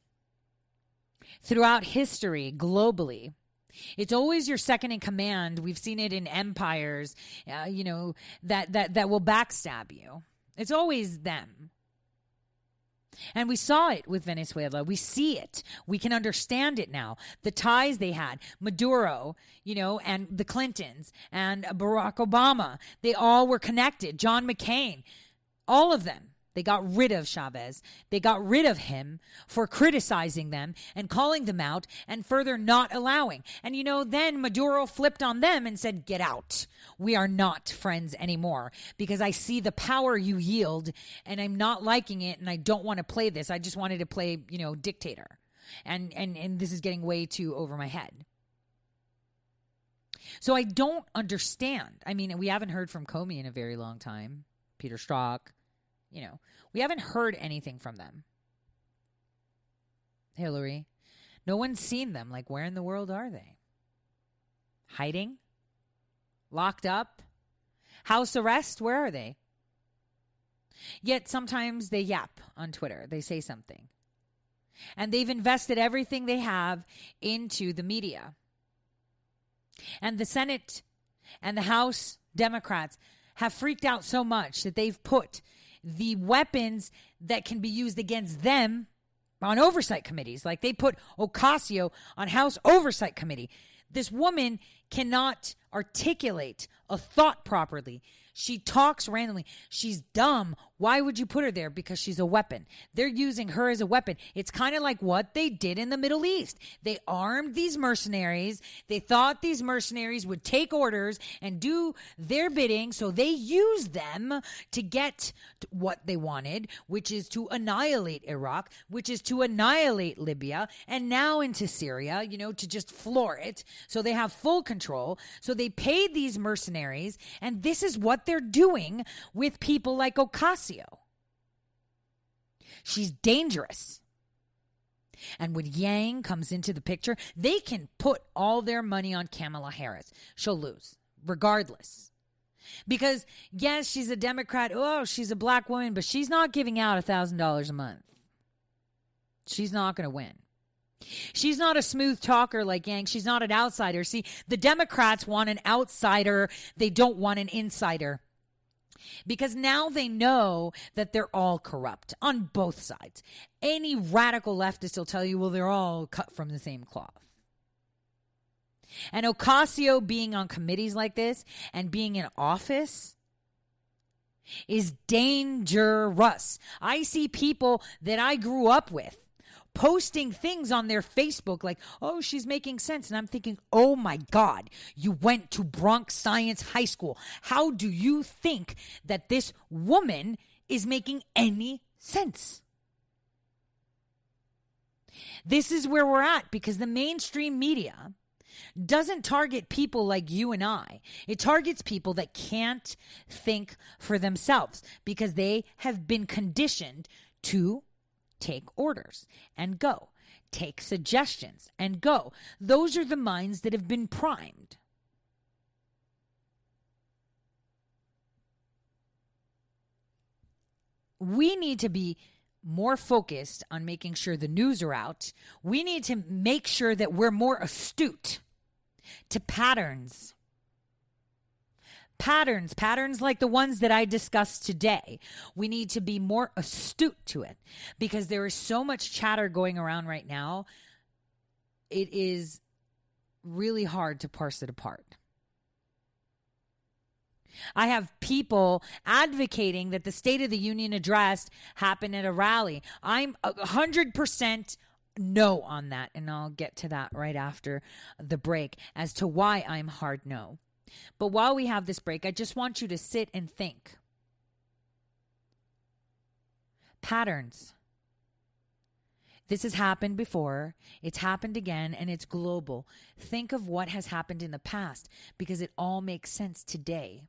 throughout history globally, it's always your second in command. We've seen it in empires, uh, you know, that that that will backstab you. It's always them. And we saw it with Venezuela. We see it. We can understand it now. The ties they had, Maduro, you know, and the Clintons and Barack Obama, they all were connected. John McCain, all of them. They got rid of Chavez. They got rid of him for criticizing them and calling them out and further not allowing. And you know, then Maduro flipped on them and said, Get out. We are not friends anymore because I see the power you yield and I'm not liking it and I don't want to play this. I just wanted to play, you know, dictator. And and and this is getting way too over my head. So I don't understand. I mean, we haven't heard from Comey in a very long time. Peter Strzok, you know, we haven't heard anything from them. Hillary, no one's seen them. Like, where in the world are they? Hiding? Locked up? House arrest? Where are they? Yet sometimes they yap on Twitter. They say something. And they've invested everything they have into the media. And the Senate and the House Democrats have freaked out so much that they've put the weapons that can be used against them on oversight committees. Like they put Ocasio on House Oversight Committee. This woman cannot articulate a thought properly. She talks randomly. She's dumb. Why would you put her there? Because she's a weapon. They're using her as a weapon. It's kind of like what they did in the Middle East. They armed these mercenaries. They thought these mercenaries would take orders and do their bidding. So they used them to get what they wanted, which is to annihilate Iraq, which is to annihilate Libya, and now into Syria, you know, to just floor it. So they have full control. So they paid these mercenaries. And this is what they're doing with people like Ocasio. She's dangerous. And when Yang comes into the picture, they can put all their money on Kamala Harris. She'll lose, regardless. Because, yes, she's a Democrat. Oh, she's a black woman, but she's not giving out $1,000 a month. She's not going to win. She's not a smooth talker like Yang. She's not an outsider. See, the Democrats want an outsider, they don't want an insider. Because now they know that they're all corrupt on both sides. Any radical leftist will tell you, well, they're all cut from the same cloth. And Ocasio being on committees like this and being in office is dangerous. I see people that I grew up with posting things on their Facebook like, oh, she's making sense. And I'm thinking, oh my God, you went to Bronx Science High School. How do you think that this woman is making any sense? This is where we're at because the mainstream media doesn't target people like you and I. It targets people that can't think for themselves because they have been conditioned to take orders and go. Take suggestions and go. Those are the minds that have been primed. We need to be more focused on making sure the news are out. We need to make sure that we're more astute to patterns patterns, patterns like the ones that I discussed today. We need to be more astute to it because there is so much chatter going around right now. It is really hard to parse it apart. I have people advocating that the State of the Union address happened at a rally. I'm 100% no on that, and I'll get to that right after the break as to why I'm hard no. But while we have this break, I just want you to sit and think. Patterns. This has happened before, it's happened again, and it's global. Think of what has happened in the past because it all makes sense today.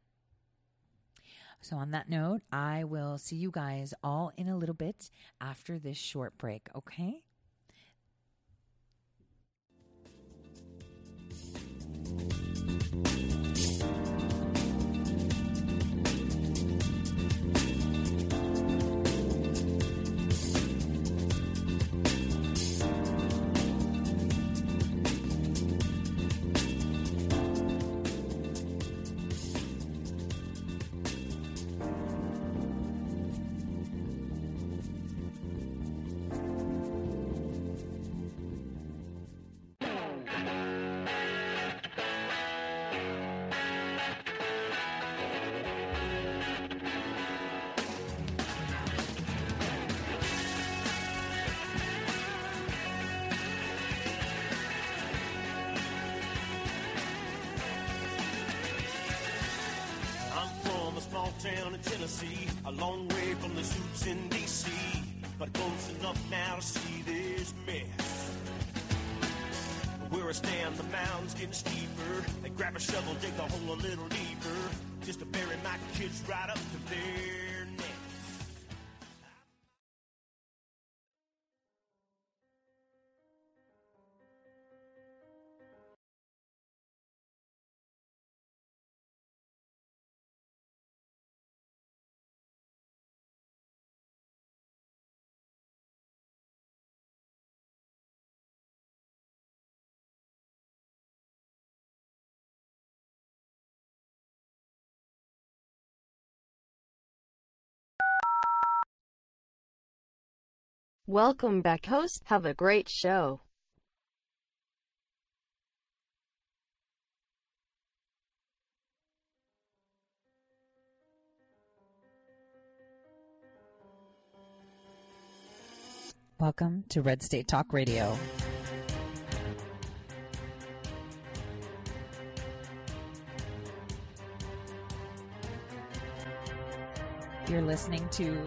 So, on that note, I will see you guys all in a little bit after this short break, okay? Welcome back, host. Have a great show. Welcome to Red State Talk Radio. You're listening to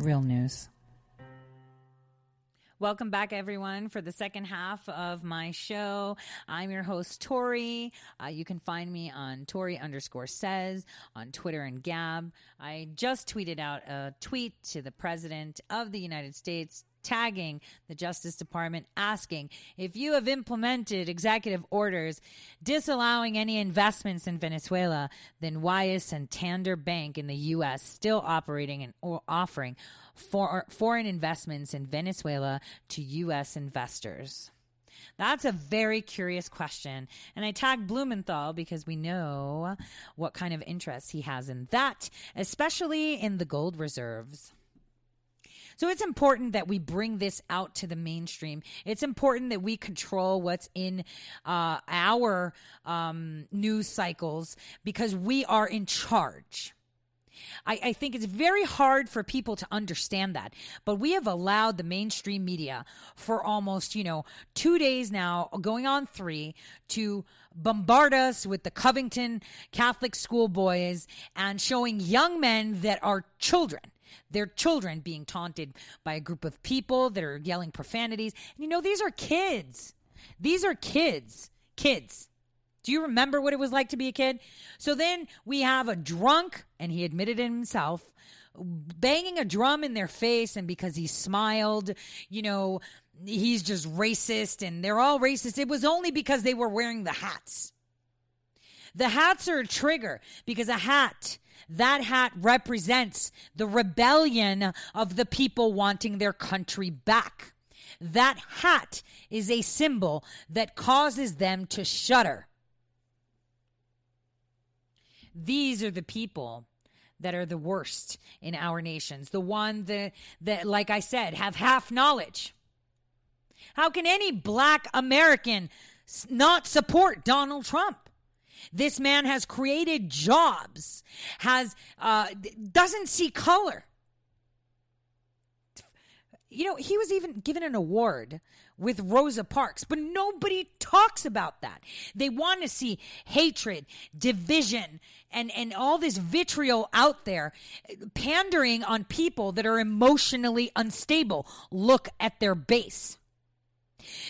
Real news. Welcome back, everyone, for the second half of my show. I'm your host, Tori. Uh, you can find me on Tori underscore says on Twitter and Gab. I just tweeted out a tweet to the President of the United States tagging the Justice Department asking if you have implemented executive orders disallowing any investments in Venezuela, then why is Santander Bank in the U.S. still operating and offering for, foreign investments in Venezuela to U.S. investors? That's a very curious question. And I tagged Blumenthal because we know what kind of interest he has in that, especially in the gold reserves. So it's important that we bring this out to the mainstream. It's important that we control what's in uh, our um, news cycles because we are in charge. I, I, think it's very hard for people to understand that. But we have allowed the mainstream media for almost, you know, two days now, going on three, to bombard us with the Covington Catholic school boys and showing young men that are children their children being taunted by a group of people that are yelling profanities. And you know, these are kids. These are kids. Kids. Do you remember what it was like to be a kid? So then we have a drunk, and he admitted it himself, banging a drum in their face, and because he smiled, you know, he's just racist, and they're all racist. It was only because they were wearing the hats. The hats are a trigger because a hat that hat represents the rebellion of the people wanting their country back. That hat is a symbol that causes them to shudder. These are the people that are the worst in our nations. The one that, that, like I said, have half knowledge. How can any black American not support Donald Trump? This man has created jobs, has uh, doesn't see color. You know, he was even given an award with Rosa Parks, but nobody talks about that. They want to see hatred, division, and, and all this vitriol out there, pandering on people that are emotionally unstable. Look at their base.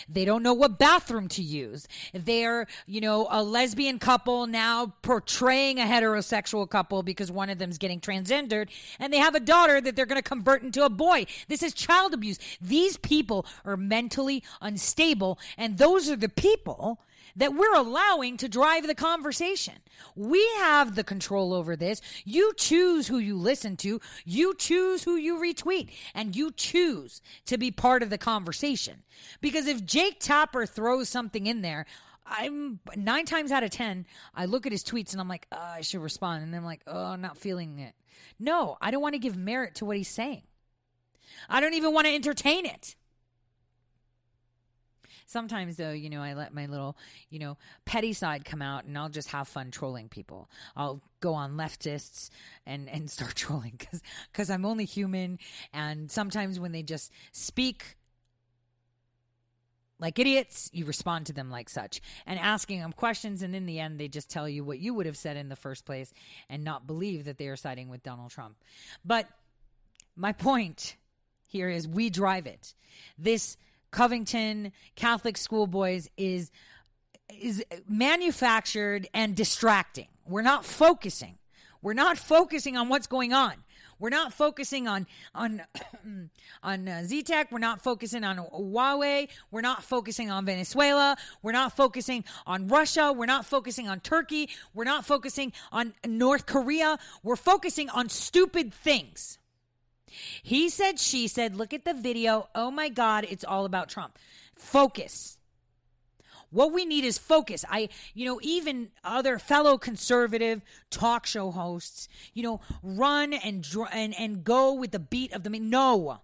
They don't know what bathroom to use. They're, you know, a lesbian couple now portraying a heterosexual couple because one of them's getting transgendered and they have a daughter that they're going to convert into a boy. This is child abuse. These people are mentally unstable and those are the people that we're allowing to drive the conversation. We have the control over this. You choose who you listen to, you choose who you retweet, and you choose to be part of the conversation. Because if Jake Tapper throws something in there, I'm nine times out of ten, I look at his tweets and I'm like, oh, I should respond. And then I'm like, oh, I'm not feeling it. No, I don't want to give merit to what he's saying. I don't even want to entertain it. Sometimes, though, you know, I let my little, you know, petty side come out and I'll just have fun trolling people. I'll go on leftists and, and start trolling because cause I'm only human. And sometimes when they just speak like idiots, you respond to them like such and asking them questions. And in the end, they just tell you what you would have said in the first place and not believe that they are siding with Donald Trump. But my point here is we drive it. This Covington Catholic schoolboys is is manufactured and distracting. We're not focusing. We're not focusing on what's going on. We're not focusing on on on uh, ZTEC. We're not focusing on Huawei. We're not focusing on Venezuela. We're not focusing on Russia. We're not focusing on Turkey. We're not focusing on North Korea. We're focusing on stupid things. He said, she said, look at the video. Oh my God, it's all about Trump. Focus. What we need is focus. I, you know, even other fellow conservative talk show hosts, you know, run and and and go with the beat of the no.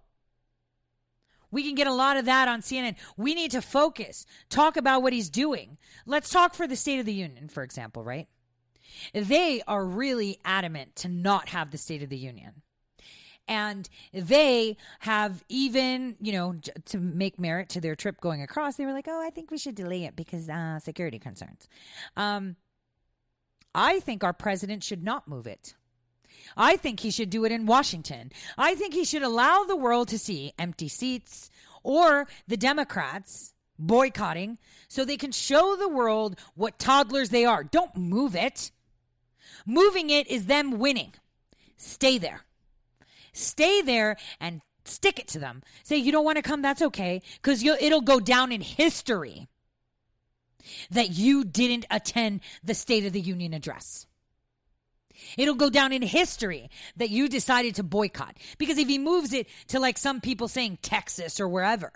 We can get a lot of that on CNN. We need to focus. Talk about what he's doing. Let's talk for the State of the Union, for example, right? They are really adamant to not have the State of the Union and they have even you know to make merit to their trip going across they were like oh i think we should delay it because uh, security concerns. Um, i think our president should not move it. I think he should do it in washington. I think he should allow the world to see empty seats or the democrats boycotting so they can show the world what toddlers they are. Don't move it. Moving it is them winning. Stay there Stay there and stick it to them. Say, you don't want to come, that's okay, because it'll go down in history that you didn't attend the State of the Union address. It'll go down in history that you decided to boycott. Because if he moves it to like some people saying Texas or wherever,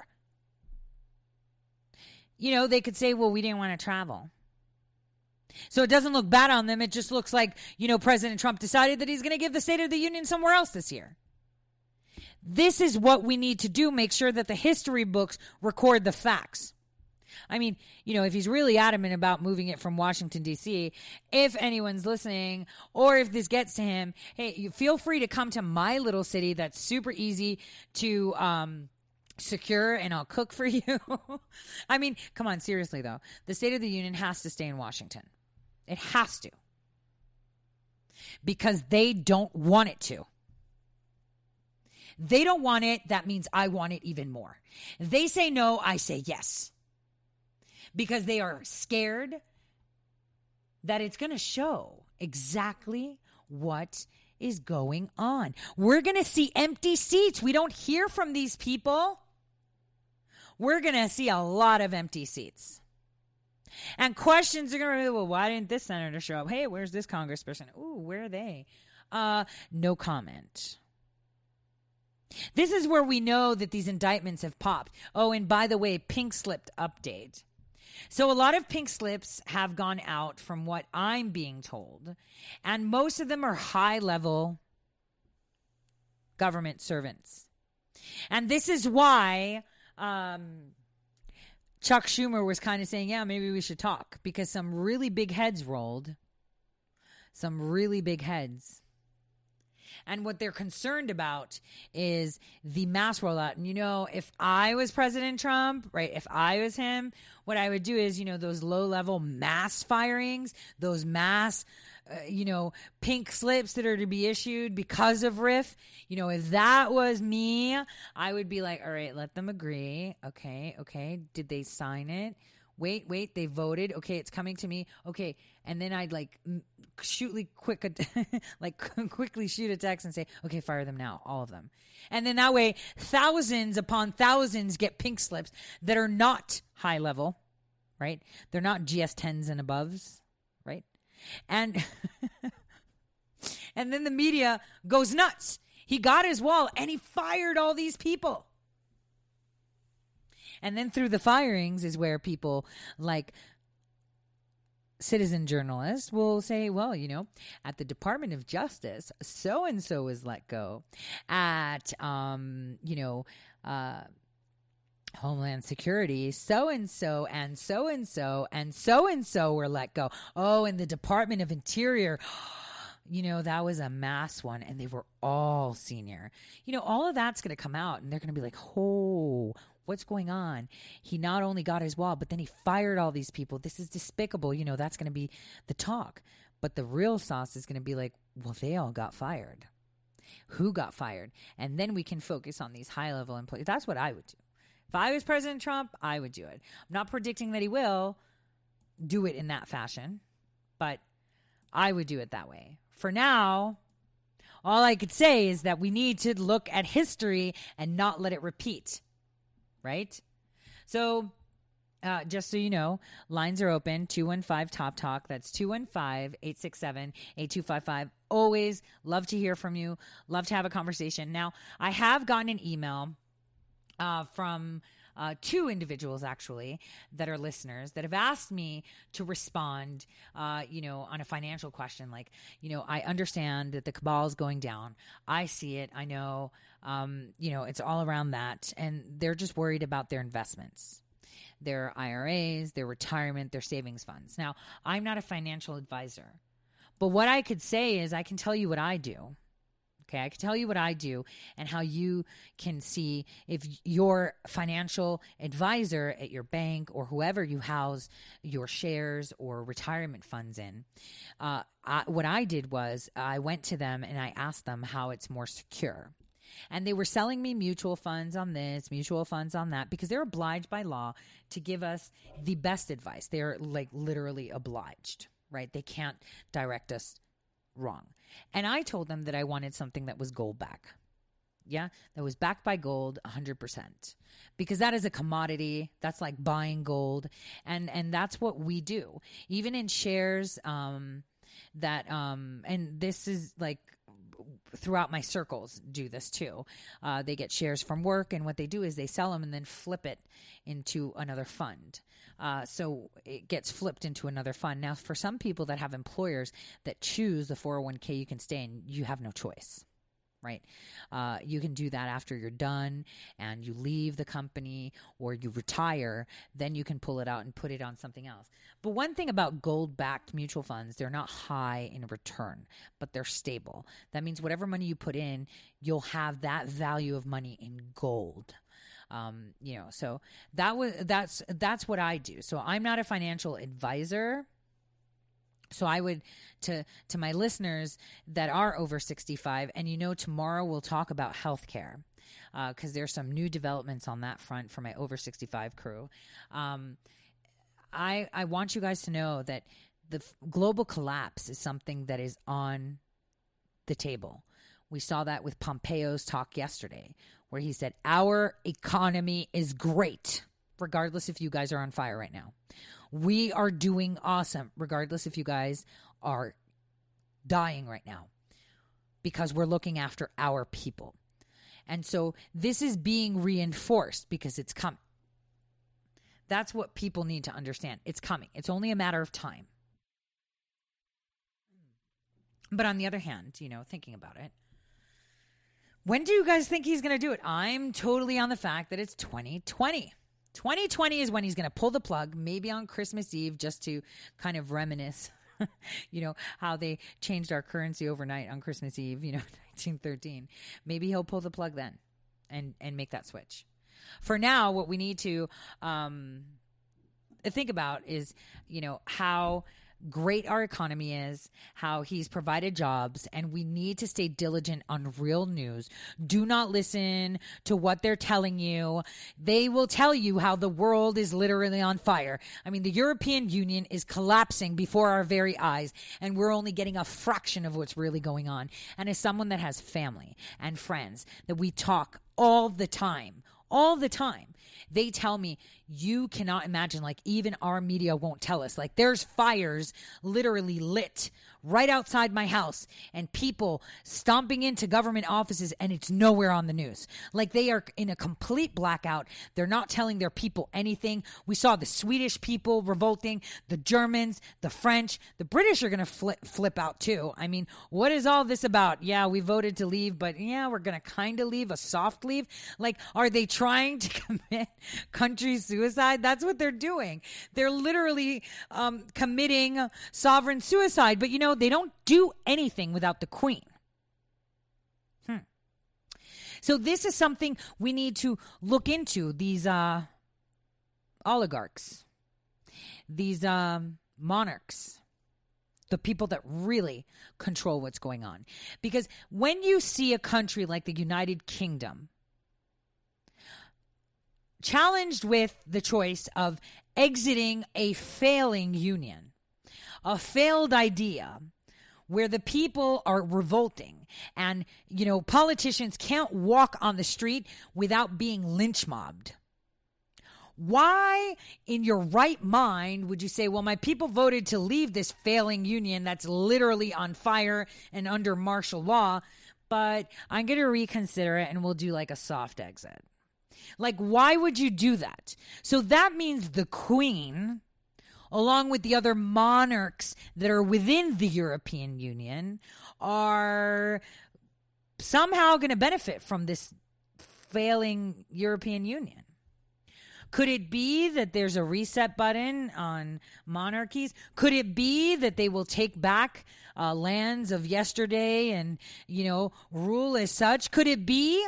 you know, they could say, well, we didn't want to travel. So it doesn't look bad on them. It just looks like, you know, President Trump decided that he's going to give the State of the Union somewhere else this year. This is what we need to do make sure that the history books record the facts. I mean, you know, if he's really adamant about moving it from Washington, D.C., if anyone's listening or if this gets to him, hey, you feel free to come to my little city that's super easy to, um, secure and I'll cook for you. I mean, come on, seriously though. The State of the Union has to stay in Washington. It has to. Because they don't want it to. They don't want it. That means I want it even more. They say no. I say yes. Because they are scared that it's going to show exactly what is going on. We're going to see empty seats. We don't hear from these people. We're going to see a lot of empty seats. And questions are going to be, well, why didn't this senator show up? Hey, where's this congressperson? Ooh, where are they? Uh, no comment. This is where we know that these indictments have popped. Oh, and by the way, pink slipped update. So a lot of pink slips have gone out from what I'm being told, and most of them are high level government servants. And this is why um, Chuck Schumer was kind of saying, yeah, maybe we should talk because some really big heads rolled. Some really big heads. And what they're concerned about is the mass rollout. And you know, if I was President Trump, right, if I was him, what I would do is, you know, those low level mass firings, those mass, uh, you know, pink slips that are to be issued because of RIF, you know, if that was me, I would be like, all right, let them agree. Okay, okay. Did they sign it? Wait, wait, they voted. Okay, it's coming to me. Okay, and then I'd like shootly quick, like quickly shoot a text and say, okay, fire them now, all of them. And then that way, thousands upon thousands get pink slips that are not high level, right? They're not GS 10s and aboves, right? And and then the media goes nuts. He got his wall and he fired all these people. And then through the firings is where people like citizen journalists will say, well, you know, at the Department of Justice, so and so was let go. At, um, you know, uh, Homeland Security, so and so, and so and so, and so and so were let go. Oh, and the Department of Interior. You know, that was a mass one, and they were all senior. You know, all of that's going to come out, and they're going to be like, oh, what's going on? He not only got his wall, but then he fired all these people. This is despicable. You know, that's going to be the talk. But the real sauce is going to be like, well, they all got fired. Who got fired? And then we can focus on these high level employees. That's what I would do. If I was President Trump, I would do it. I'm not predicting that he will do it in that fashion, but I would do it that way. For now, all I could say is that we need to look at history and not let it repeat right? So, uh, just so you know, lines are open 215 Top Talk. That's 215 867 8255. Always love to hear from you, love to have a conversation. Now, I have gotten an email uh, from. Uh, two individuals actually that are listeners that have asked me to respond, uh, you know, on a financial question. Like, you know, I understand that the cabal is going down. I see it. I know. Um, you know, it's all around that. And they're just worried about their investments, their IRAs, their retirement, their savings funds. Now, I'm not a financial advisor, but what I could say is I can tell you what I do. Okay, I can tell you what I do and how you can see if your financial advisor at your bank or whoever you house your shares or retirement funds in. Uh, I, what I did was I went to them and I asked them how it's more secure. And they were selling me mutual funds on this, mutual funds on that, because they're obliged by law to give us the best advice. They're like literally obliged, right? They can't direct us wrong. And I told them that I wanted something that was gold back. Yeah, that was backed by gold 100%. Because that is a commodity. That's like buying gold. And and that's what we do. Even in shares um that um and this is like throughout my circles do this too. Uh, they get shares from work, and what they do is they sell them and then flip it into another fund. Uh, so it gets flipped into another fund. Now, for some people that have employers that choose the 401k you can stay in, you have no choice right? Uh, you can do that after you're done and you leave the company or you retire, then you can pull it out and put it on something else. But one thing about gold backed mutual funds, they're not high in return, but they're stable. That means whatever money you put in, you'll have that value of money in gold. Um, you know, so that was that's that's what I do. So I'm not a financial advisor so I would to to my listeners that are over 65 and you know tomorrow we'll talk about healthcare because uh, there's some new developments on that front for my over 65 crew. Um, I I want you guys to know that the f- global collapse is something that is on the table. We saw that with Pompeo's talk yesterday, where he said, Our economy is great, regardless if you guys are on fire right now. We are doing awesome, regardless if you guys are dying right now, because we're looking after our people. And so this is being reinforced because it's coming. That's what people need to understand. It's coming, it's only a matter of time. But on the other hand, you know, thinking about it, when do you guys think he's going to do it? I'm totally on the fact that it's 2020. 2020 is when he's going to pull the plug, maybe on Christmas Eve, just to kind of reminisce, you know, how they changed our currency overnight on Christmas Eve, you know, 1913. Maybe he'll pull the plug then and, and make that switch. For now, what we need to um, think about is, you know, how great our economy is, how he's provided jobs, and we need to stay diligent on real news. Do not listen to what they're telling you. They will tell you how the world is literally on fire. I mean, the European Union is collapsing before our very eyes, and we're only getting a fraction of what's really going on. And as someone that has family and friends that we talk all the time, all the time. They tell me you cannot imagine, like, even our media won't tell us. Like, there's fires literally lit right outside my house and people stomping into government offices, and it's nowhere on the news. Like, they are in a complete blackout. They're not telling their people anything. We saw the Swedish people revolting, the Germans, the French, the British are going to flip, flip out too. I mean, what is all this about? Yeah, we voted to leave, but yeah, we're going to kind of leave a soft leave. Like, are they trying to commit country suicide? That's what they're doing. They're literally um, committing sovereign suicide. But you know, they don't do anything without the queen. Hmm. So this is something we need to look into. These uh, oligarchs, these um, monarchs the people that really control what's going on. Because when you see a country like the United Kingdom challenged with the choice of exiting a failing union, a failed idea where the people are revolting. And you know politicians can't walk on the street without being lynch mobbed. Why in your right mind would you say well my people voted to leave this failing union that's literally on fire and under martial law but i'm going to reconsider it and we'll do like a soft exit like, why would you do that? So that means the queen, along with the other monarchs that are within the European Union, are somehow going to benefit from this failing European Union. Could it be that there's a reset button on monarchies? Could it be that they will take back uh, lands of yesterday and, you know, rule as such? Could it be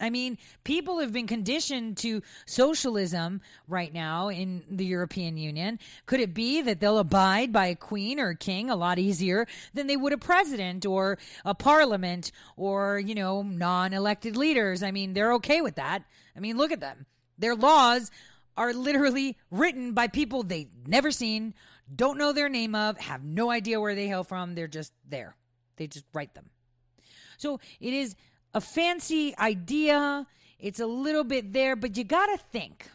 I mean, people have been conditioned to socialism right now in the European Union. Could it be that they'll abide by a queen or a king a lot easier than they would a president or a parliament or, you know, non elected leaders? I mean, they're okay with that. I mean, look at them. Their laws are literally written by people they've never seen, don't know their name of, have no idea where they hail from. They're just there. They just write them. So it is a fancy idea. It's a little bit there, but you got to think.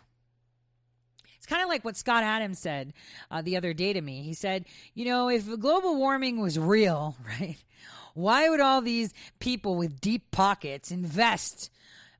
It's kind of like what Scott Adams said uh, the other day to me. He said, you know, if global warming was real, right, why would all these people with deep pockets invest,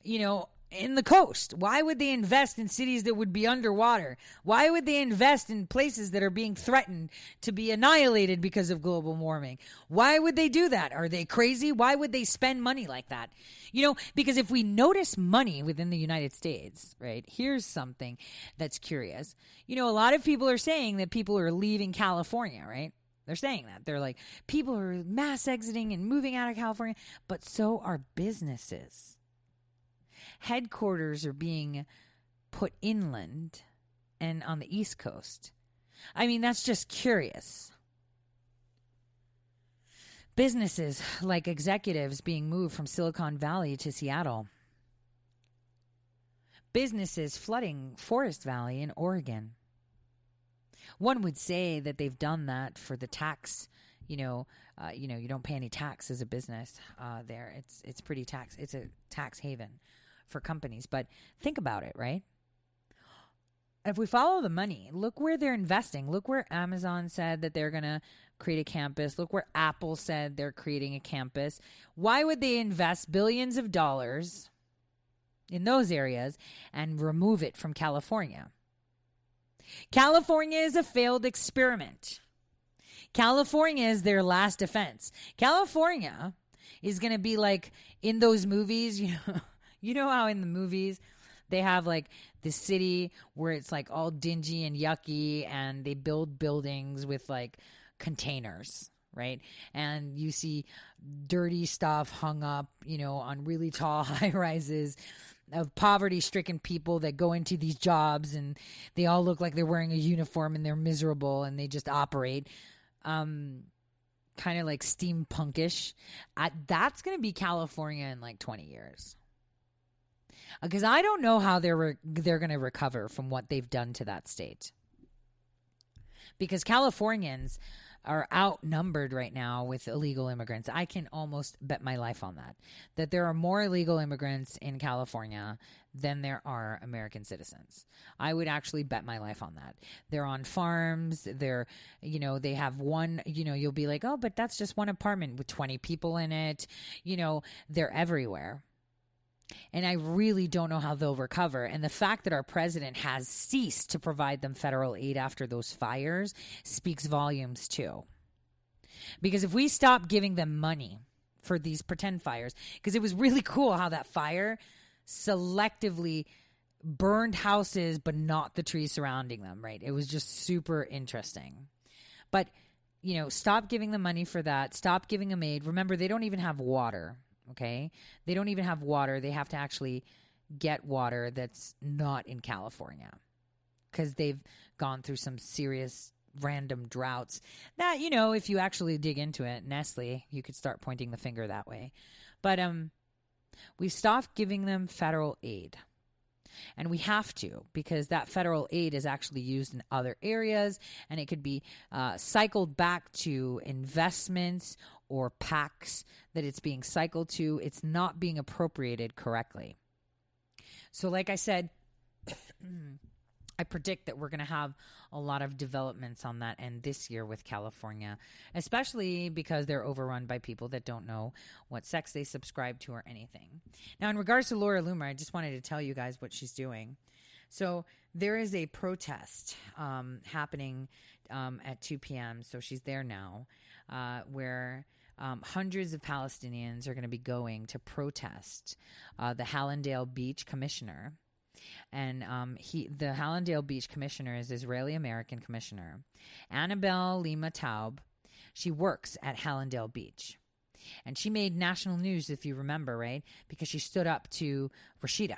you know, in the coast? Why would they invest in cities that would be underwater? Why would they invest in places that are being threatened to be annihilated because of global warming? Why would they do that? Are they crazy? Why would they spend money like that? You know, because if we notice money within the United States, right, here's something that's curious. You know, a lot of people are saying that people are leaving California, right? They're saying that. They're like, people are mass exiting and moving out of California, but so are businesses headquarters are being put inland and on the East Coast. I mean, that's just curious. Businesses like executives being moved from Silicon Valley to Seattle. Businesses flooding Forest Valley in Oregon. One would say that they've done that for the tax, you know, uh, you know, you don't pay any tax as a business uh, there. It's it's pretty tax. It's a tax haven for companies. But think about it, right? If we follow the money, look where they're investing. Look where Amazon said that they're going to create a campus. Look where Apple said they're creating a campus. Why would they invest billions of dollars in those areas and remove it from California? California is a failed experiment. California is their last defense. California is going to be like in those movies, you know, you know how in the movies They have like the city where it's like all dingy and yucky, and they build buildings with like containers, right? And you see dirty stuff hung up, you know, on really tall high rises of poverty stricken people that go into these jobs and they all look like they're wearing a uniform and they're miserable and they just operate. Um, kind of like steampunkish. Uh, that's going to be California in like 20 years. Uh, because I don't know how they're re- they're going to recover from what they've done to that state. Because Californians are outnumbered right now with illegal immigrants. I can almost bet my life on that. That there are more illegal immigrants in California than there are American citizens. I would actually bet my life on that. They're on farms, they're you know, they have one, you know, you'll be like, "Oh, but that's just one apartment with 20 people in it." You know, they're everywhere. And I really don't know how they'll recover. And the fact that our president has ceased to provide them federal aid after those fires speaks volumes too. Because if we stop giving them money for these pretend fires, because it was really cool how that fire selectively burned houses, but not the trees surrounding them, right? It was just super interesting. But, you know, stop giving them money for that. Stop giving them aid. Remember, they don't even have water. Okay. They don't even have water. They have to actually get water that's not in California because they've gone through some serious random droughts that, you know, if you actually dig into it, Nestle, you could start pointing the finger that way. But, um, we stopped giving them federal aid. And we have to because that federal aid is actually used in other areas and it could be uh, cycled back to investments or PACs that it's being cycled to. It's not being appropriated correctly. So, like I said, I predict that we're going to have a lot of developments on that end this year with California, especially because they're overrun by people that don't know what sex they subscribe to or anything. Now, in regards to Laura Loomer, I just wanted to tell you guys what she's doing. So, there is a protest um, happening um, at 2 p.m., so she's there now, uh, where um, hundreds of Palestinians are going to be going to protest uh, the Hallandale Beach commissioner. And um, he, the Hallandale Beach commissioner is Israeli American commissioner. Annabelle Lima Taub, she works at Hallandale Beach. And she made national news, if you remember, right? Because she stood up to Rashida.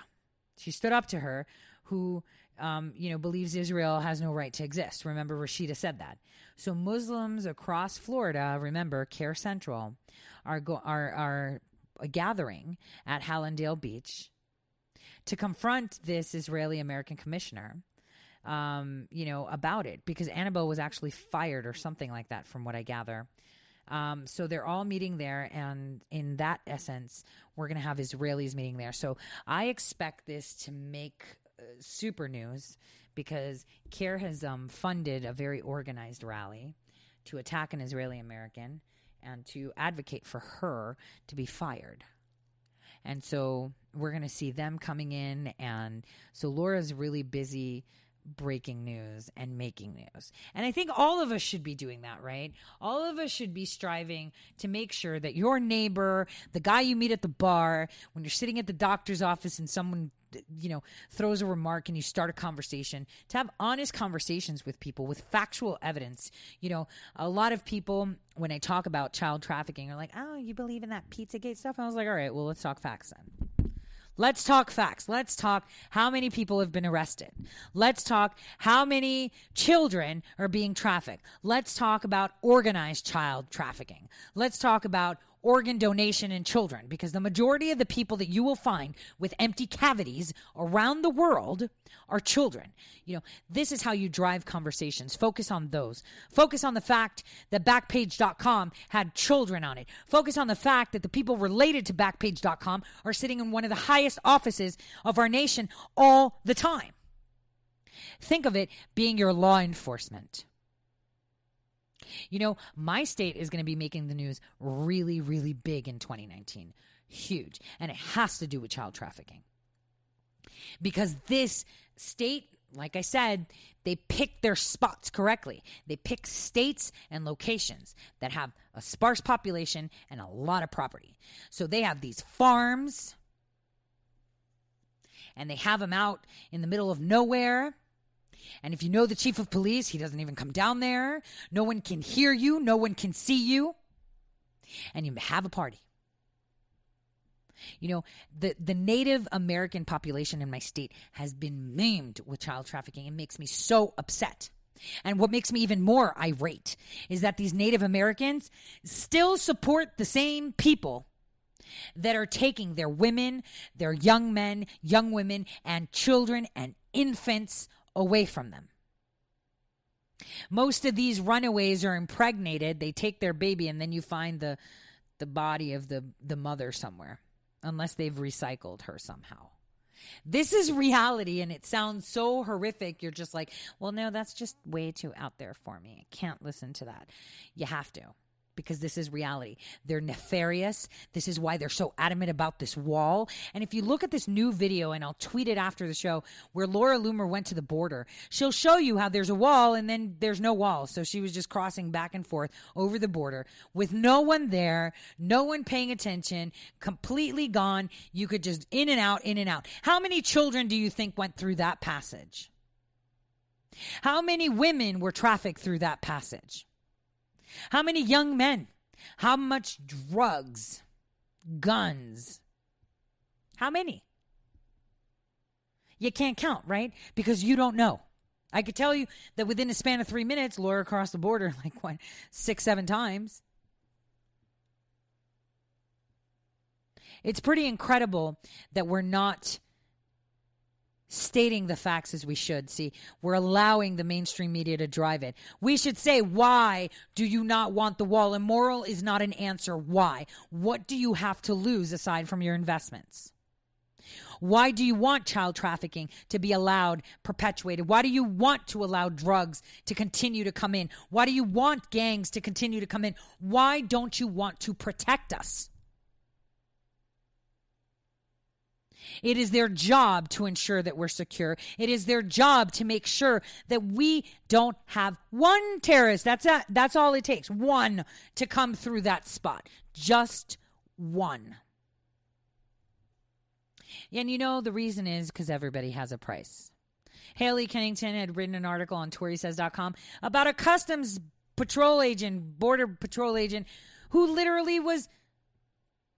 She stood up to her, who um, you know, believes Israel has no right to exist. Remember, Rashida said that. So Muslims across Florida, remember, CAIR Central, are go- are are gathering at Hallandale Beach to confront this Israeli American commissioner. Um, you know about it because Annabelle was actually fired or something like that, from what I gather. Um, so they're all meeting there, and in that essence, we're going to have Israelis meeting there. So I expect this to make super news because CAIR has um, funded a very organized rally to attack an Israeli American and to advocate for her to be fired. And so we're going to see them coming in. And so Laura's really busy breaking news and making news. And I think all of us should be doing that, right? All of us should be striving to make sure that your neighbor, the guy you meet at the bar, when you're sitting at the doctor's office and someone you know throws a remark and you start a conversation to have honest conversations with people with factual evidence you know a lot of people when i talk about child trafficking are like oh you believe in that pizzagate stuff and i was like all right well let's talk facts then Let's talk facts. Let's talk how many people have been arrested. Let's talk how many children are being trafficked. Let's talk about organized child trafficking. Let's talk about organ donation in children because the majority of the people that you will find with empty cavities around the world are children. You know, this is how you drive conversations. Focus on those. Focus on the fact that Backpage.com had children on it. Focus on the fact that the people related to Backpage.com are sitting in one of the highest offices of our nation all the time. Think of it being your law enforcement. You know, my state is going to be making the news really, really big in 2019. Huge. And it has to do with child trafficking. Because this state, like I said, they pick their spots correctly. They pick states and locations that have a sparse population and a lot of property. So they have these farms and they have them out in the middle of nowhere. And if you know the chief of police, he doesn't even come down there. No one can hear you, no one can see you. And you have a party. You know, the, the Native American population in my state has been maimed with child trafficking. It makes me so upset. And what makes me even more irate is that these Native Americans still support the same people that are taking their women, their young men, young women, and children and infants away from them. Most of these runaways are impregnated. They take their baby, and then you find the the body of the, the mother somewhere, unless they've recycled her somehow. This is reality, and it sounds so horrific. You're just like, well, no, that's just way too out there for me. I can't listen to that. You have to because this is reality. They're nefarious. This is why they're so adamant about this wall. And if you look at this new video, and I'll tweet it after the show, where Laura Loomer went to the border, she'll show you how there's a wall and then there's no wall. So she was just crossing back and forth over the border with no one there, no one paying attention, completely gone. You could just in and out, in and out. How many children do you think went through that passage? How many women were trafficked through that passage? How many young men? How much drugs? Guns? How many? You can't count, right? Because you don't know. I could tell you that within a span of three minutes, Laura crossed the border like what, six, seven times. It's pretty incredible that we're not stating the facts as we should. See, we're allowing the mainstream media to drive it. We should say, why do you not want the wall? Immoral is not an answer. Why? What do you have to lose aside from your investments? Why do you want child trafficking to be allowed, perpetuated? Why do you want to allow drugs to continue to come in? Why do you want gangs to continue to come in? Why don't you want to protect us? It is their job to ensure that we're secure. It is their job to make sure that we don't have one terrorist. That's a, that's all it takes. One to come through that spot. Just one. And you know the reason is because everybody has a price. Haley Kennington had written an article on ToriSays.com about a customs patrol agent, border patrol agent, who literally was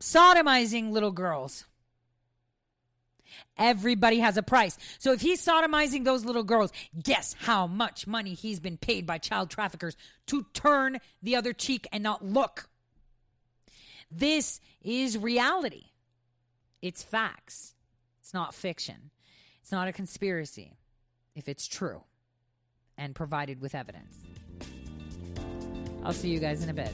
sodomizing little girls. Everybody has a price. So if he's sodomizing those little girls, guess how much money he's been paid by child traffickers to turn the other cheek and not look. This is reality. It's facts. It's not fiction. It's not a conspiracy if it's true and provided with evidence. I'll see you guys in a bit.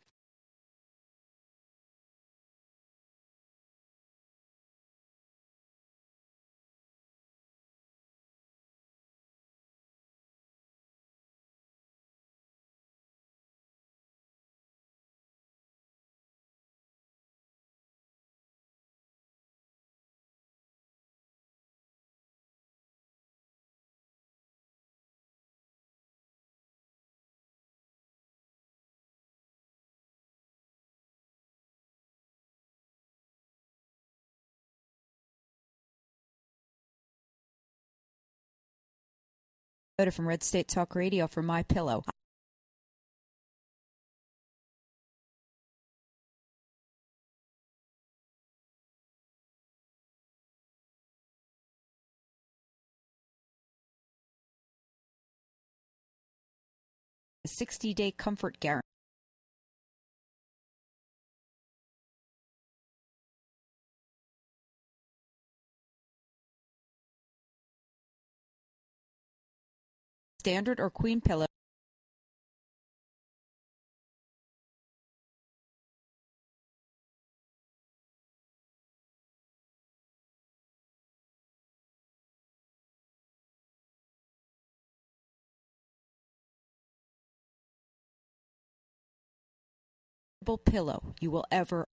From Red State Talk Radio for My Pillow. A 60 day comfort guarantee. Standard or queen pillow. pillow you will ever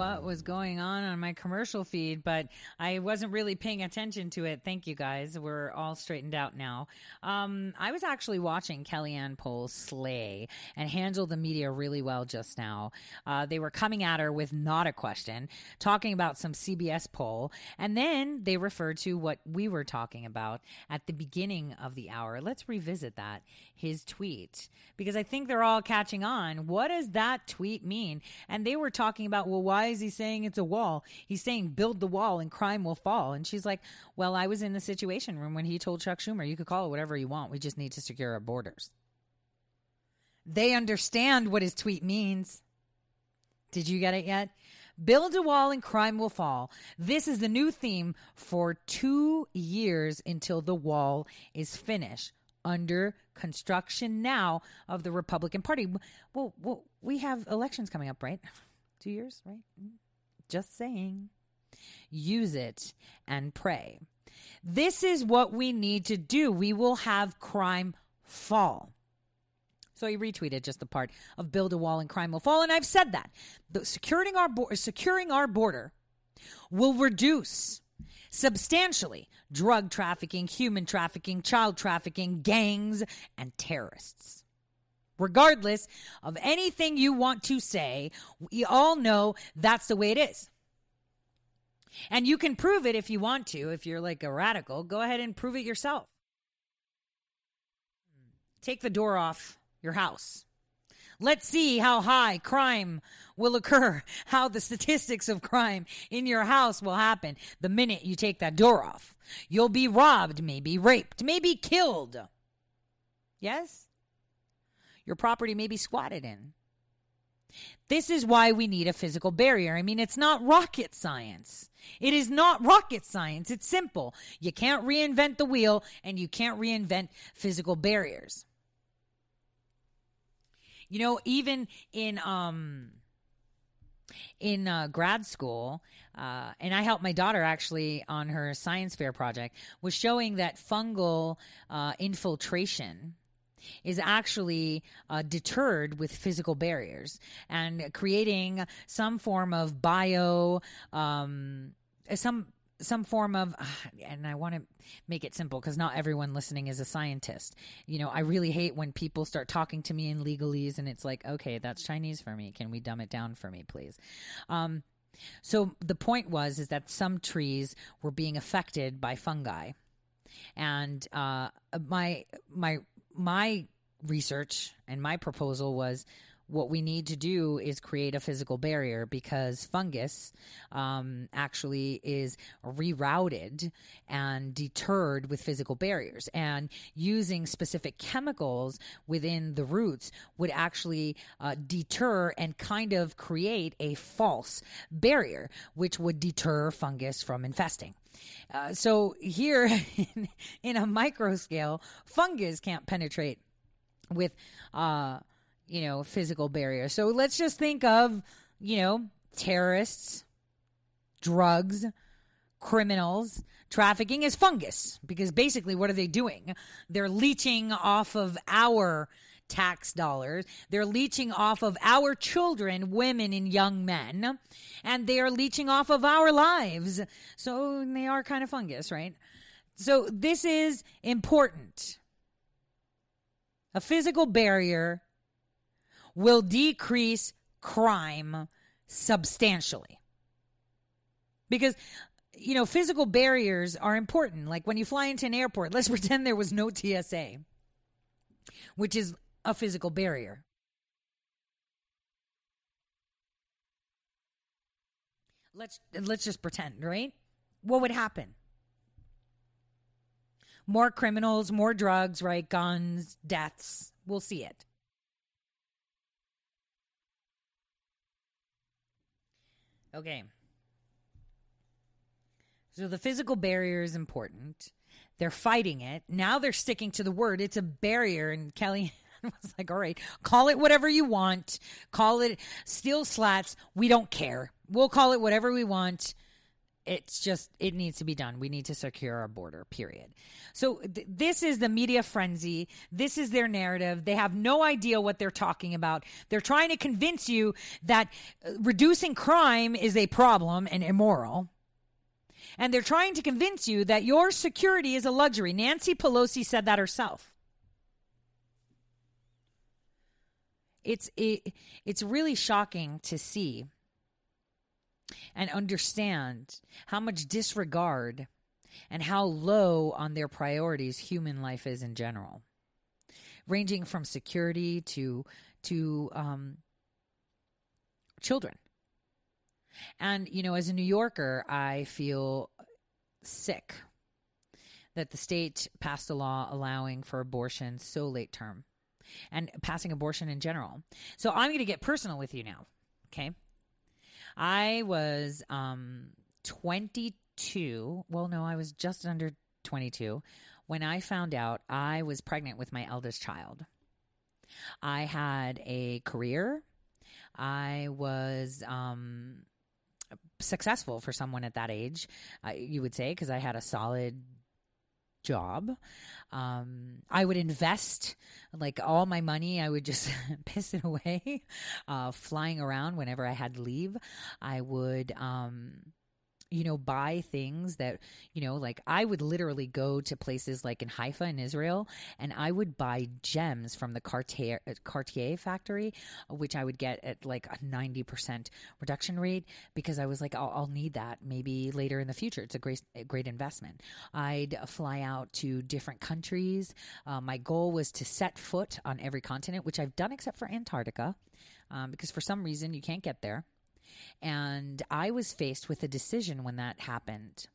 what was going on on my commercial feed, but I wasn't really paying attention to it. Thank you guys. We're all straightened out now. Um, I was actually watching Kellyanne Pohl slay and handle the media really well just now. Uh, they were coming at her with not a question, talking about some CBS poll, and then they referred to what we were talking about at the beginning of the hour. Let's revisit that, his tweet, because I think they're all catching on. What does that tweet mean? And they were talking about, well, why is he saying it's a wall? He's saying build the wall and crime will fall. And she's like, well, I was in the situation room when he told Chuck Schumer, you could call it whatever you want. We just need to secure our borders. They understand what his tweet means. Did you get it yet? Build a wall and crime will fall. This is the new theme for two years until the wall is finished under construction now of the Republican Party. Well, well, we have elections coming up, right? Two years, right? Just saying. Use it and pray. This is what we need to do. We will have crime fall. So he retweeted just the part of build a wall and crime will fall. And I've said that. The securing our, bo- securing our border will reduce substantially drug trafficking, human trafficking, child trafficking, gangs, and terrorists. Regardless of anything you want to say, we all know that's the way it is. And you can prove it if you want to. If you're like a radical, go ahead and prove it yourself. Take the door off your house. Let's see how high crime will occur, how the statistics of crime in your house will happen the minute you take that door off. You'll be robbed, maybe raped, maybe killed. Yes? Your property may be squatted in. This is why we need a physical barrier. I mean, it's not rocket science. It is not rocket science. It's simple. You can't reinvent the wheel and you can't reinvent physical barriers. You know, even in um in uh, grad school, uh, and I helped my daughter actually on her science fair project, was showing that fungal uh, infiltration is actually uh, deterred with physical barriers and creating some form of bio um, some some form of and i want to make it simple because not everyone listening is a scientist. You know i really hate when people start talking to me in legalese and it's like okay that's chinese for me. Can we dumb it down for me please? Um, so the point was is that some trees were being affected by fungi. And uh, my my my research and my proposal was what we need to do is create a physical barrier because fungus um, actually is rerouted and deterred with physical barriers. And using specific chemicals within the roots would actually uh, deter and kind of create a false barrier, which would deter fungus from infesting. Uh, so here in, in, a micro scale, fungus can't penetrate with uh, you know, physical barrier. So let's just think of, you know, terrorists, drugs, criminals, trafficking is fungus because basically what are they doing? They're leeching off of our tax dollars. They're leeching off of our children, women, and young men, and they are leeching off of our lives. So they are kind of fungus, right? So this is important. A physical barrier will decrease crime substantially. Because you know, physical barriers are important. Like when you fly into an airport, let's pretend there was no TSA, which is a physical barrier. Let's let's just pretend, right? What would happen? More criminals, more drugs, right? Guns, deaths. We'll see it. Okay. So the physical barrier is important. They're fighting it. Now they're sticking to the word. It's a barrier. And Kelly was like, all right, call it whatever you want. Call it steel slats. We don't care. We'll call it whatever we want. It's just, it needs to be done. We need to secure our border, period. So th- this is the media frenzy. This is their narrative. They have no idea what they're talking about. They're trying to convince you that uh, reducing crime is a problem and immoral and they're trying to convince you that your security is a luxury. Nancy Pelosi said that herself. It's it, it's really shocking to see and understand how much disregard and how low on their priorities human life is in general, ranging from security to to um, children. And, you know, as a New Yorker, I feel sick that the state passed a law allowing for abortion so late term and passing abortion in general. So I'm going to get personal with you now. Okay. I was um, 22. Well, no, I was just under 22 when I found out I was pregnant with my eldest child. I had a career. I was um, successful for someone at that age, uh, you would say, because I had a solid job. Um, I would invest like all my money. I would just piss it away, uh, flying around whenever I had leave. I would, um, you know, buy things that, you know, like I would literally go to places like in Haifa in Israel and I would buy gems from the Cartier, uh, Cartier factory, which I would get at like a 90% reduction rate because I was like, I'll, I'll need that maybe later in the future. It's a great, a great investment. I'd fly out to different countries. Uh, my goal was to set foot on every continent, which I've done except for Antarctica. Um, because for some reason you can't get there. And I was faced with a decision when that happened.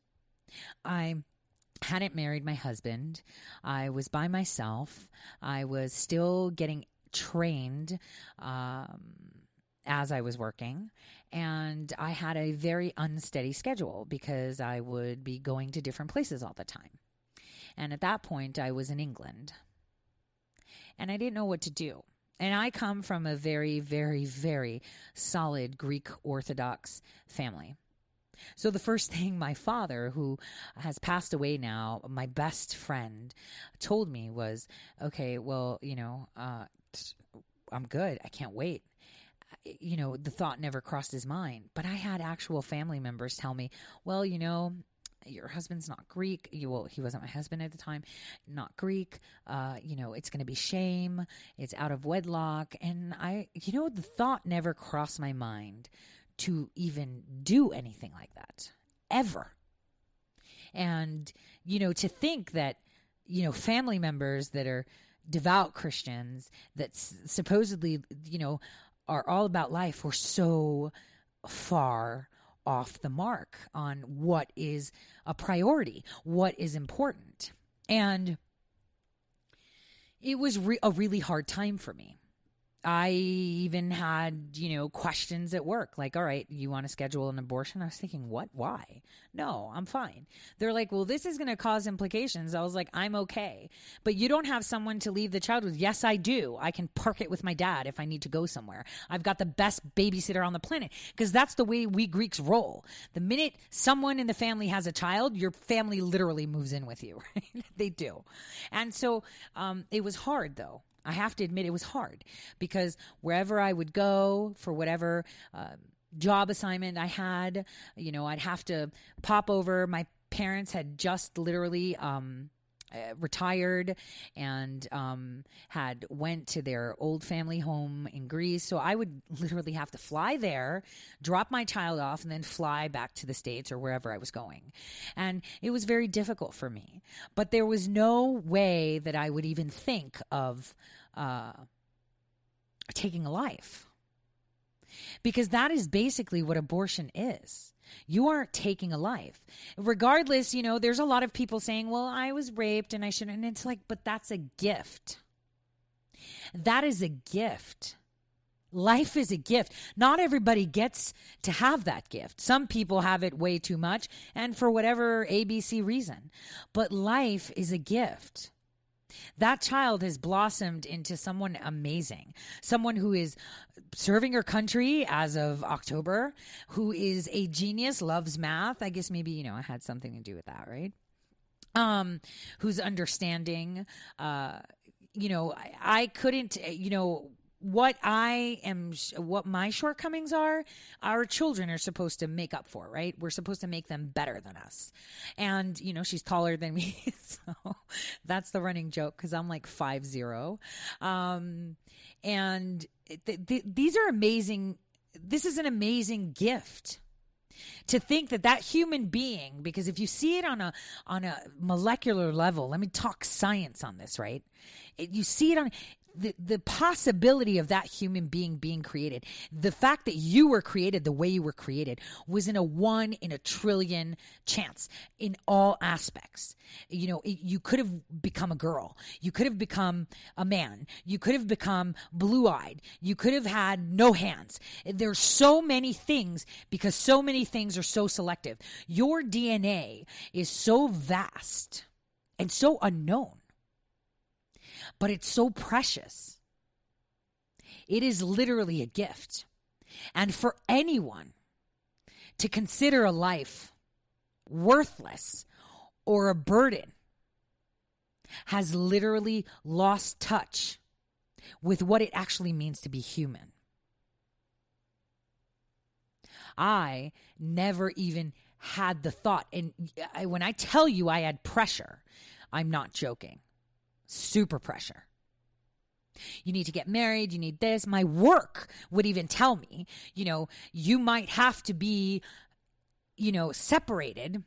I hadn't married my husband. I was by myself. I was still getting trained um, as I was working. And I had a very unsteady schedule because I would be going to different places all the time. And at that point, I was in England. And I didn't know what to do. And I come from a very, very, very solid Greek Orthodox family. So the first thing my father, who has passed away now, my best friend, told me was, "Okay, well, you know, uh, I'm good. I can't wait." You know, the thought never crossed his mind, but I had actual family members tell me, "Well, you know, your husband's not Greek. You well, he wasn't my husband at the time, not Greek. Uh, you know, it's going to be shame. It's out of wedlock. And I, you know, the thought never crossed my mind to even do anything like that ever. And you know, to think that you know family members that are devout Christians that s- supposedly you know are all about life were so far off the mark on what is a priority, what is important. And it was re- a really hard time for me. I even had, you know, questions at work like, all right, you want to schedule an abortion? I was thinking, what? Why? No, I'm fine. They're like, well, this is going to cause implications. I was like, I'm okay. But you don't have someone to leave the child with. Yes, I do. I can park it with my dad if I need to go somewhere. I've got the best babysitter on the planet because that's the way we Greeks roll. The minute someone in the family has a child, your family literally moves in with you, right? they do. And so um, it was hard though I have to admit it was hard because wherever I would go for whatever uh, job assignment I had, you know, I'd have to pop over. My parents had just literally um, uh, retired and um, had went to their old family home in Greece. So I would literally have to fly there, drop my child off, and then fly back to the states or wherever I was going. And it was very difficult for me. But there was no way that I would even think of uh, taking a life. Because that is basically what abortion is. You aren't taking a life. Regardless, you know, there's a lot of people saying, well, I was raped and I shouldn't. And it's like, but that's a gift. That is a gift. Life is a gift. Not everybody gets to have that gift. Some people have it way too much and for whatever ABC reason. But life is a gift. That child has blossomed into someone amazing, someone who is serving her country as of October, who is a genius, loves math. I guess maybe, you know, I had something to do with that, right? Um, who's understanding, uh, you know, I, I couldn't, you know, what I am, what my shortcomings are, our children are supposed to make up for, right? We're supposed to make them better than us. And, you know, she's taller than me. So that's the running joke because I'm like five zero. Um, and th- th- these are amazing. This is an amazing gift to think that that human being because if you see it on a on a molecular level let me talk science on this right you see it on the, the possibility of that human being being created, the fact that you were created the way you were created was in a one in a trillion chance in all aspects. You know, it, you could have become a girl. You could have become a man. You could have become blue eyed. You could have had no hands. There's so many things because so many things are so selective. Your DNA is so vast and so unknown but it's so precious. It is literally a gift. And for anyone to consider a life worthless or a burden has literally lost touch with what it actually means to be human. I never even had the thought. And I, when I tell you I had pressure, I'm not joking super pressure. You need to get married. You need this. My work would even tell me, you know, you might have to be, you know, separated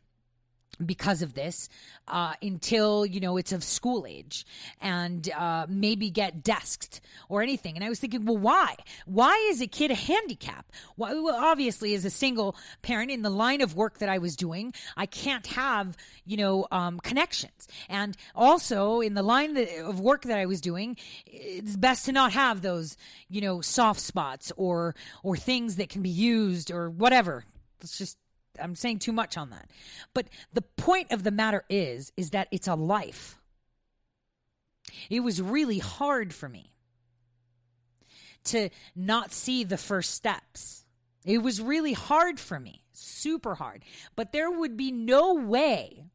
because of this uh, until you know it's of school age and uh, maybe get desked or anything. And i was thinking well why? Why is a kid a handicap? Well obviously as a single parent in the line of work that i was doing i can't have you know um, connections. And also in the line of work that i was doing it's best to not have those you know soft spots or or things that can be used or whatever. Let's just I'm saying too much on that. But the point of the matter is is that it's a life. It was really hard for me to not see the first steps. It was really hard for me, super hard. But there would be no way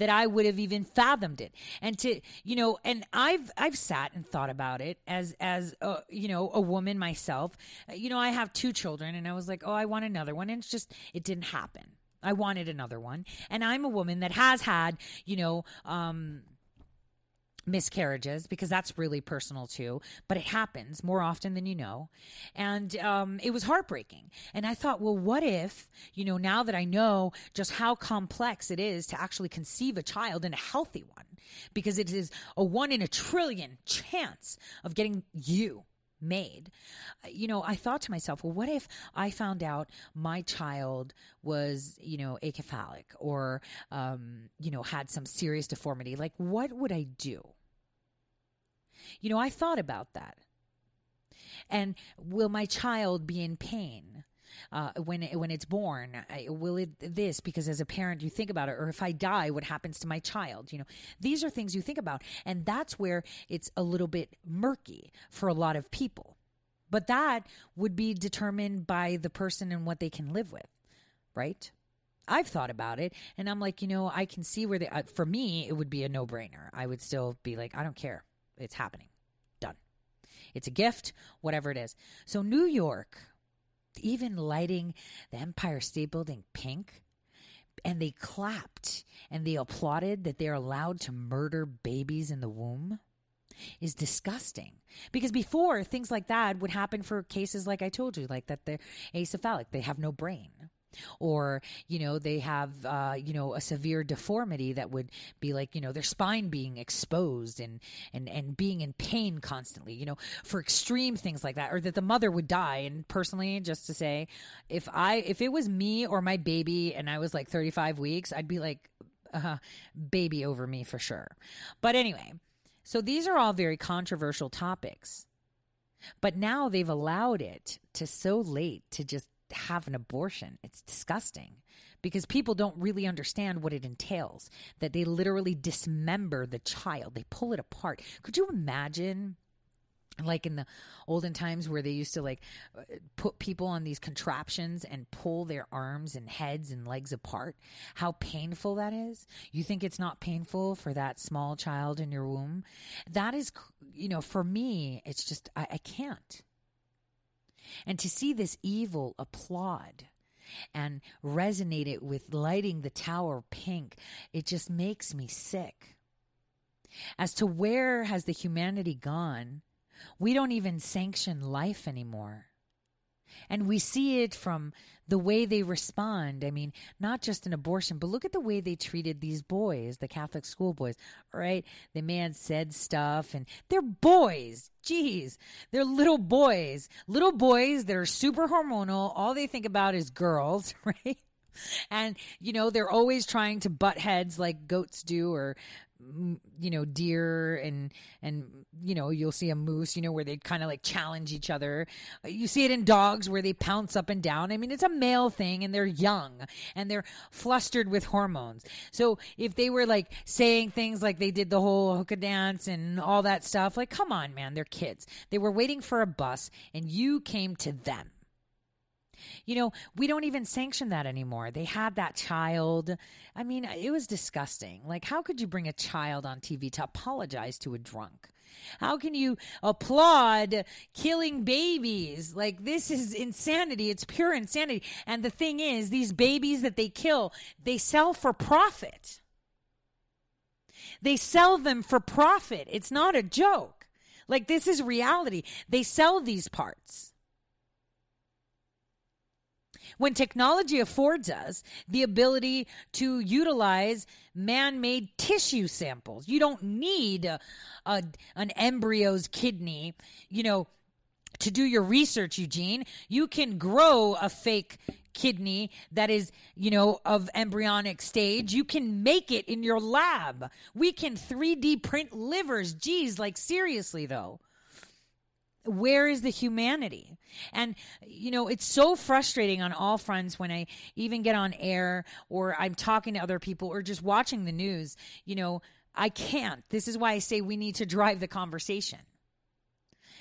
that I would have even fathomed it. And to, you know, and I've I've sat and thought about it as as a, you know, a woman myself. You know, I have two children and I was like, "Oh, I want another one." And it's just it didn't happen. I wanted another one. And I'm a woman that has had, you know, um miscarriages because that's really personal too but it happens more often than you know and um, it was heartbreaking and i thought well what if you know now that i know just how complex it is to actually conceive a child and a healthy one because it is a one in a trillion chance of getting you made. You know, I thought to myself, well, what if I found out my child was, you know, acephalic or, um, you know, had some serious deformity? Like, what would I do? You know, I thought about that. And will my child be in pain? Uh, when when it's born, will it this? Because as a parent, you think about it. Or if I die, what happens to my child? You know, these are things you think about, and that's where it's a little bit murky for a lot of people. But that would be determined by the person and what they can live with, right? I've thought about it, and I'm like, you know, I can see where they. Uh, for me, it would be a no brainer. I would still be like, I don't care. It's happening. Done. It's a gift, whatever it is. So, New York, even lighting the Empire State Building pink, and they clapped and they applauded that they're allowed to murder babies in the womb is disgusting. Because before, things like that would happen for cases like I told you, like that they're acephalic, they have no brain. Or, you know, they have, uh, you know, a severe deformity that would be like, you know, their spine being exposed and, and, and being in pain constantly, you know, for extreme things like that. Or that the mother would die. And personally, just to say, if I, if it was me or my baby and I was like 35 weeks, I'd be like, uh, baby over me for sure. But anyway, so these are all very controversial topics. But now they've allowed it to so late to just have an abortion. It's disgusting because people don't really understand what it entails that they literally dismember the child, they pull it apart. Could you imagine? like in the olden times where they used to like put people on these contraptions and pull their arms and heads and legs apart how painful that is you think it's not painful for that small child in your womb that is you know for me it's just i, I can't and to see this evil applaud and resonate it with lighting the tower pink it just makes me sick as to where has the humanity gone we don't even sanction life anymore. And we see it from the way they respond. I mean, not just an abortion, but look at the way they treated these boys, the Catholic school boys, right? The man said stuff and they're boys. Jeez, they're little boys, little boys that are super hormonal. All they think about is girls, right? And, you know, they're always trying to butt heads like goats do or mm, you know deer and and you know you'll see a moose you know where they kind of like challenge each other. You see it in dogs where they pounce up and down. I mean it's a male thing and they're young and they're flustered with hormones. So if they were like saying things like they did the whole haka dance and all that stuff like come on man they're kids. They were waiting for a bus and you came to them you know, we don't even sanction that anymore. They had that child. I mean, it was disgusting. Like, how could you bring a child on TV to apologize to a drunk? How can you applaud killing babies? Like, this is insanity. It's pure insanity. And the thing is, these babies that they kill, they sell for profit. They sell them for profit. It's not a joke. Like, this is reality. They sell these parts when technology affords us the ability to utilize man made tissue samples. You don't need a, a, an embryo's kidney, you know, to do your research, Eugene. You can grow a fake kidney that is, you know, of embryonic stage. You can make it in your lab. We can 3D print livers. Geez, like seriously though where is the humanity? And, you know, it's so frustrating on all fronts when I even get on air or I'm talking to other people or just watching the news. You know, I can't. This is why I say we need to drive the conversation.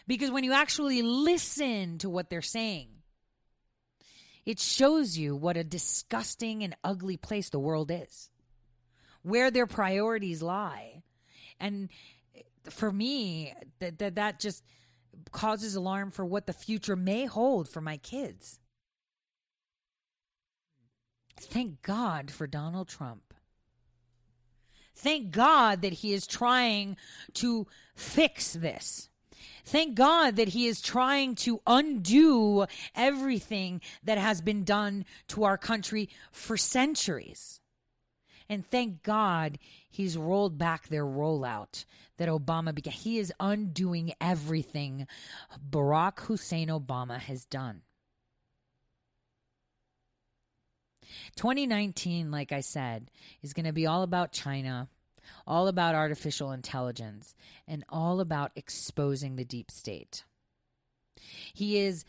Because when you actually listen to what they're saying, it shows you what a disgusting and ugly place the world is, where their priorities lie. And for me, that, that, that just causes alarm for what the future may hold for my kids. Thank God for Donald Trump. Thank God that he is trying to fix this. Thank God that he is trying to undo everything that has been done to our country for centuries. And thank God he's rolled back their rollout that Obama began. He is undoing everything Barack Hussein Obama has done. 2019, like I said, is going to be all about China, all about artificial intelligence, and all about exposing the deep state. He is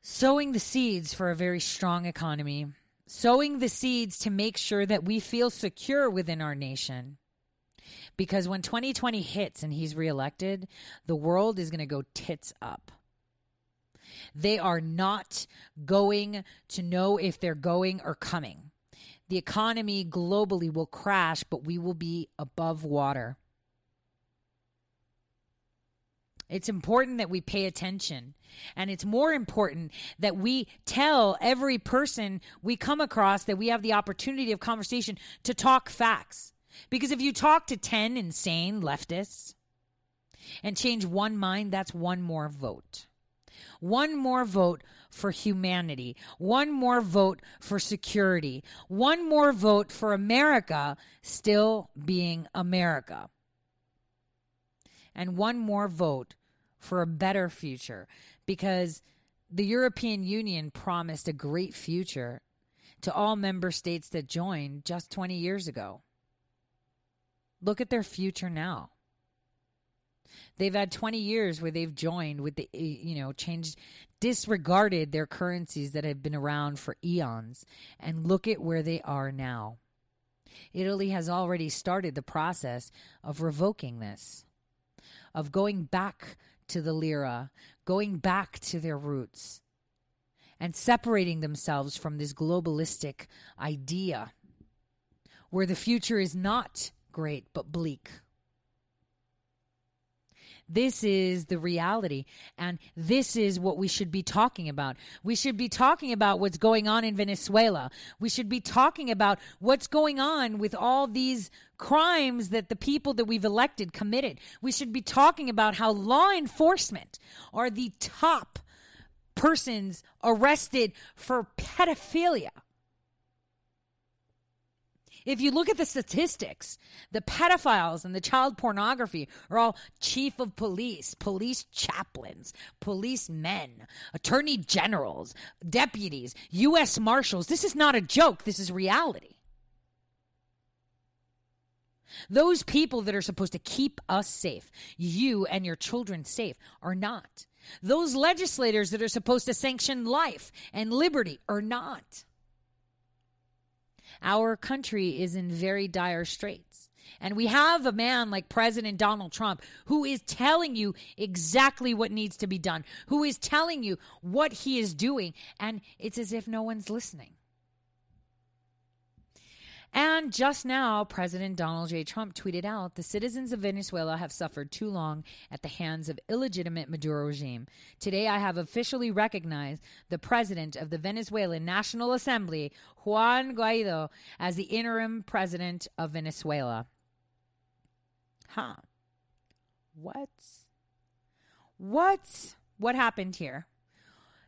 sowing the seeds for a very strong economy sowing the seeds to make sure that we feel secure within our nation. Because when 2020 hits and he's reelected, the world is going to go tits up. They are not going to know if they're going or coming. The economy globally will crash, but we will be above water. It's important that we pay attention. And it's more important that we tell every person we come across that we have the opportunity of conversation to talk facts. Because if you talk to 10 insane leftists and change one mind, that's one more vote. One more vote for humanity. One more vote for security. One more vote for America still being America. And one more vote for a better future because the European Union promised a great future to all member states that joined just 20 years ago. Look at their future now. They've had 20 years where they've joined with the, eh, you know, changed, disregarded their currencies that have been around for eons. And look at where they are now. Italy has already started the process of revoking this, of going back to the lira, going back to their roots, and separating themselves from this globalistic idea where the future is not great but bleak. This is the reality. And this is what we should be talking about. We should be talking about what's going on in Venezuela. We should be talking about what's going on with all these crimes that the people that we've elected committed. We should be talking about how law enforcement are the top persons arrested for pedophilia. If you look at the statistics, the pedophiles and the child pornography are all chief of police, police chaplains, police men, attorney generals, deputies, U.S. marshals. This is not a joke, this is reality. Those people that are supposed to keep us safe, you and your children safe, are not. Those legislators that are supposed to sanction life and liberty are not. Our country is in very dire straits. And we have a man like President Donald Trump who is telling you exactly what needs to be done, who is telling you what he is doing. And it's as if no one's listening. And just now, President Donald J. Trump tweeted out the citizens of Venezuela have suffered too long at the hands of illegitimate Maduro regime. Today, I have officially recognized the president of the Venezuelan National Assembly, Juan Guaido, as the interim president of Venezuela. Huh. What? What? What happened here?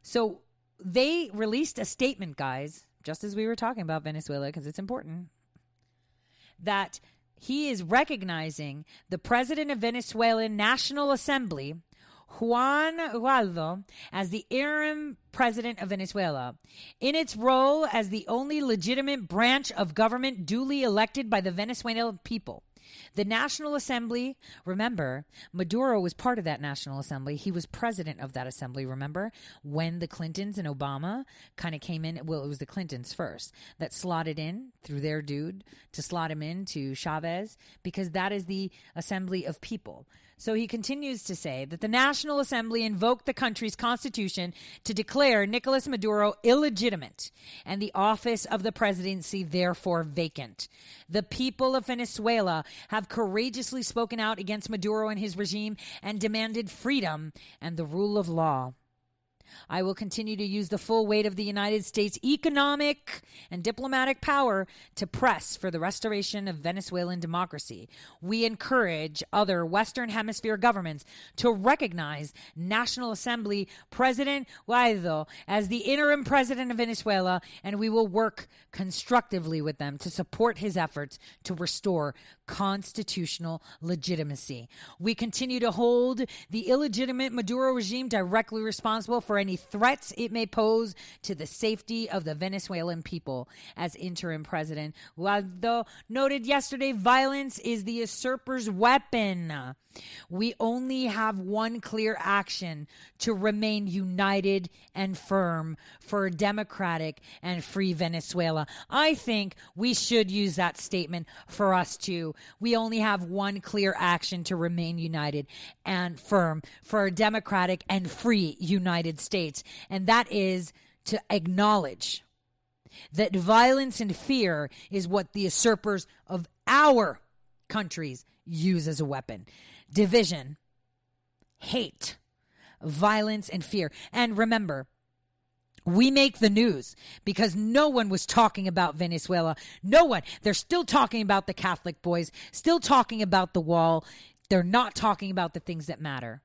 So they released a statement, guys, just as we were talking about Venezuela, because it's important that he is recognizing the president of Venezuelan National Assembly, Juan Guaido, as the interim president of Venezuela, in its role as the only legitimate branch of government duly elected by the Venezuelan people. The National Assembly, remember, Maduro was part of that National Assembly. He was president of that assembly, remember? When the Clintons and Obama kind of came in, well, it was the Clintons first that slotted in through their dude to slot him in to Chavez because that is the assembly of people. So he continues to say that the National Assembly invoked the country's constitution to declare Nicolas Maduro illegitimate and the office of the presidency therefore vacant. The people of Venezuela have courageously spoken out against Maduro and his regime and demanded freedom and the rule of law. I will continue to use the full weight of the United States economic and diplomatic power to press for the restoration of Venezuelan democracy. We encourage other Western Hemisphere governments to recognize National Assembly President Guaido as the interim president of Venezuela, and we will work constructively with them to support his efforts to restore constitutional legitimacy. We continue to hold the illegitimate Maduro regime directly responsible for any threats it may pose to the safety of the Venezuelan people. As interim president Guaido noted yesterday, violence is the usurper's weapon. We only have one clear action to remain united and firm for a democratic and free Venezuela. I think we should use that statement for us too. We only have one clear action to remain united and firm for a democratic and free United States, and that is to acknowledge that violence and fear is what the usurpers of our countries use as a weapon division, hate, violence, and fear. And remember, we make the news because no one was talking about Venezuela. No one. They're still talking about the Catholic boys, still talking about the wall. They're not talking about the things that matter.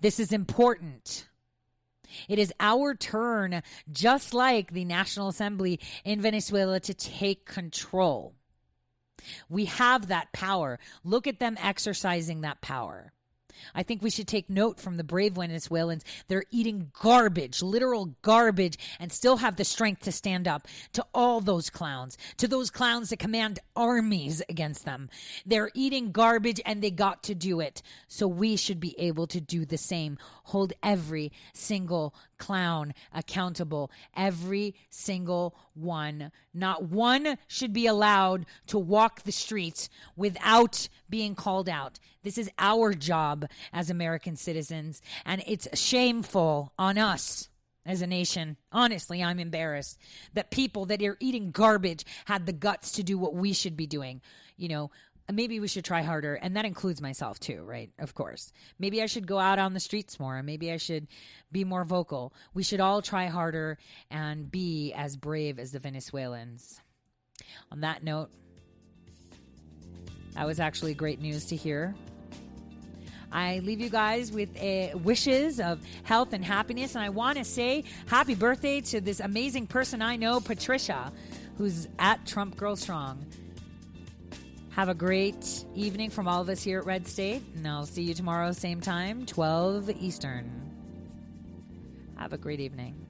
This is important. It is our turn, just like the National Assembly in Venezuela, to take control. We have that power. Look at them exercising that power. I think we should take note from the brave Venezuelans. They're eating garbage, literal garbage, and still have the strength to stand up to all those clowns, to those clowns that command armies against them. They're eating garbage and they got to do it. So we should be able to do the same. Hold every single clown accountable. Every single one. Not one should be allowed to walk the streets without being called out. This is our job as American citizens, and it's shameful on us as a nation. Honestly, I'm embarrassed that people that are eating garbage had the guts to do what we should be doing. You know, maybe we should try harder and that includes myself too right? Of course. Maybe i should go out on the streets more. Maybe i should be more vocal. We should all try harder and be as brave as the venezuelans. On that note that was actually great news to hear. I leave you guys with uh, wishes of health and happiness. And I want to say happy birthday to this amazing person I know, Patricia, who's at Trump Girl Strong. Have a great evening from all of us here at Red State, and I'll see you tomorrow, same time, 12 Eastern. Have a great evening.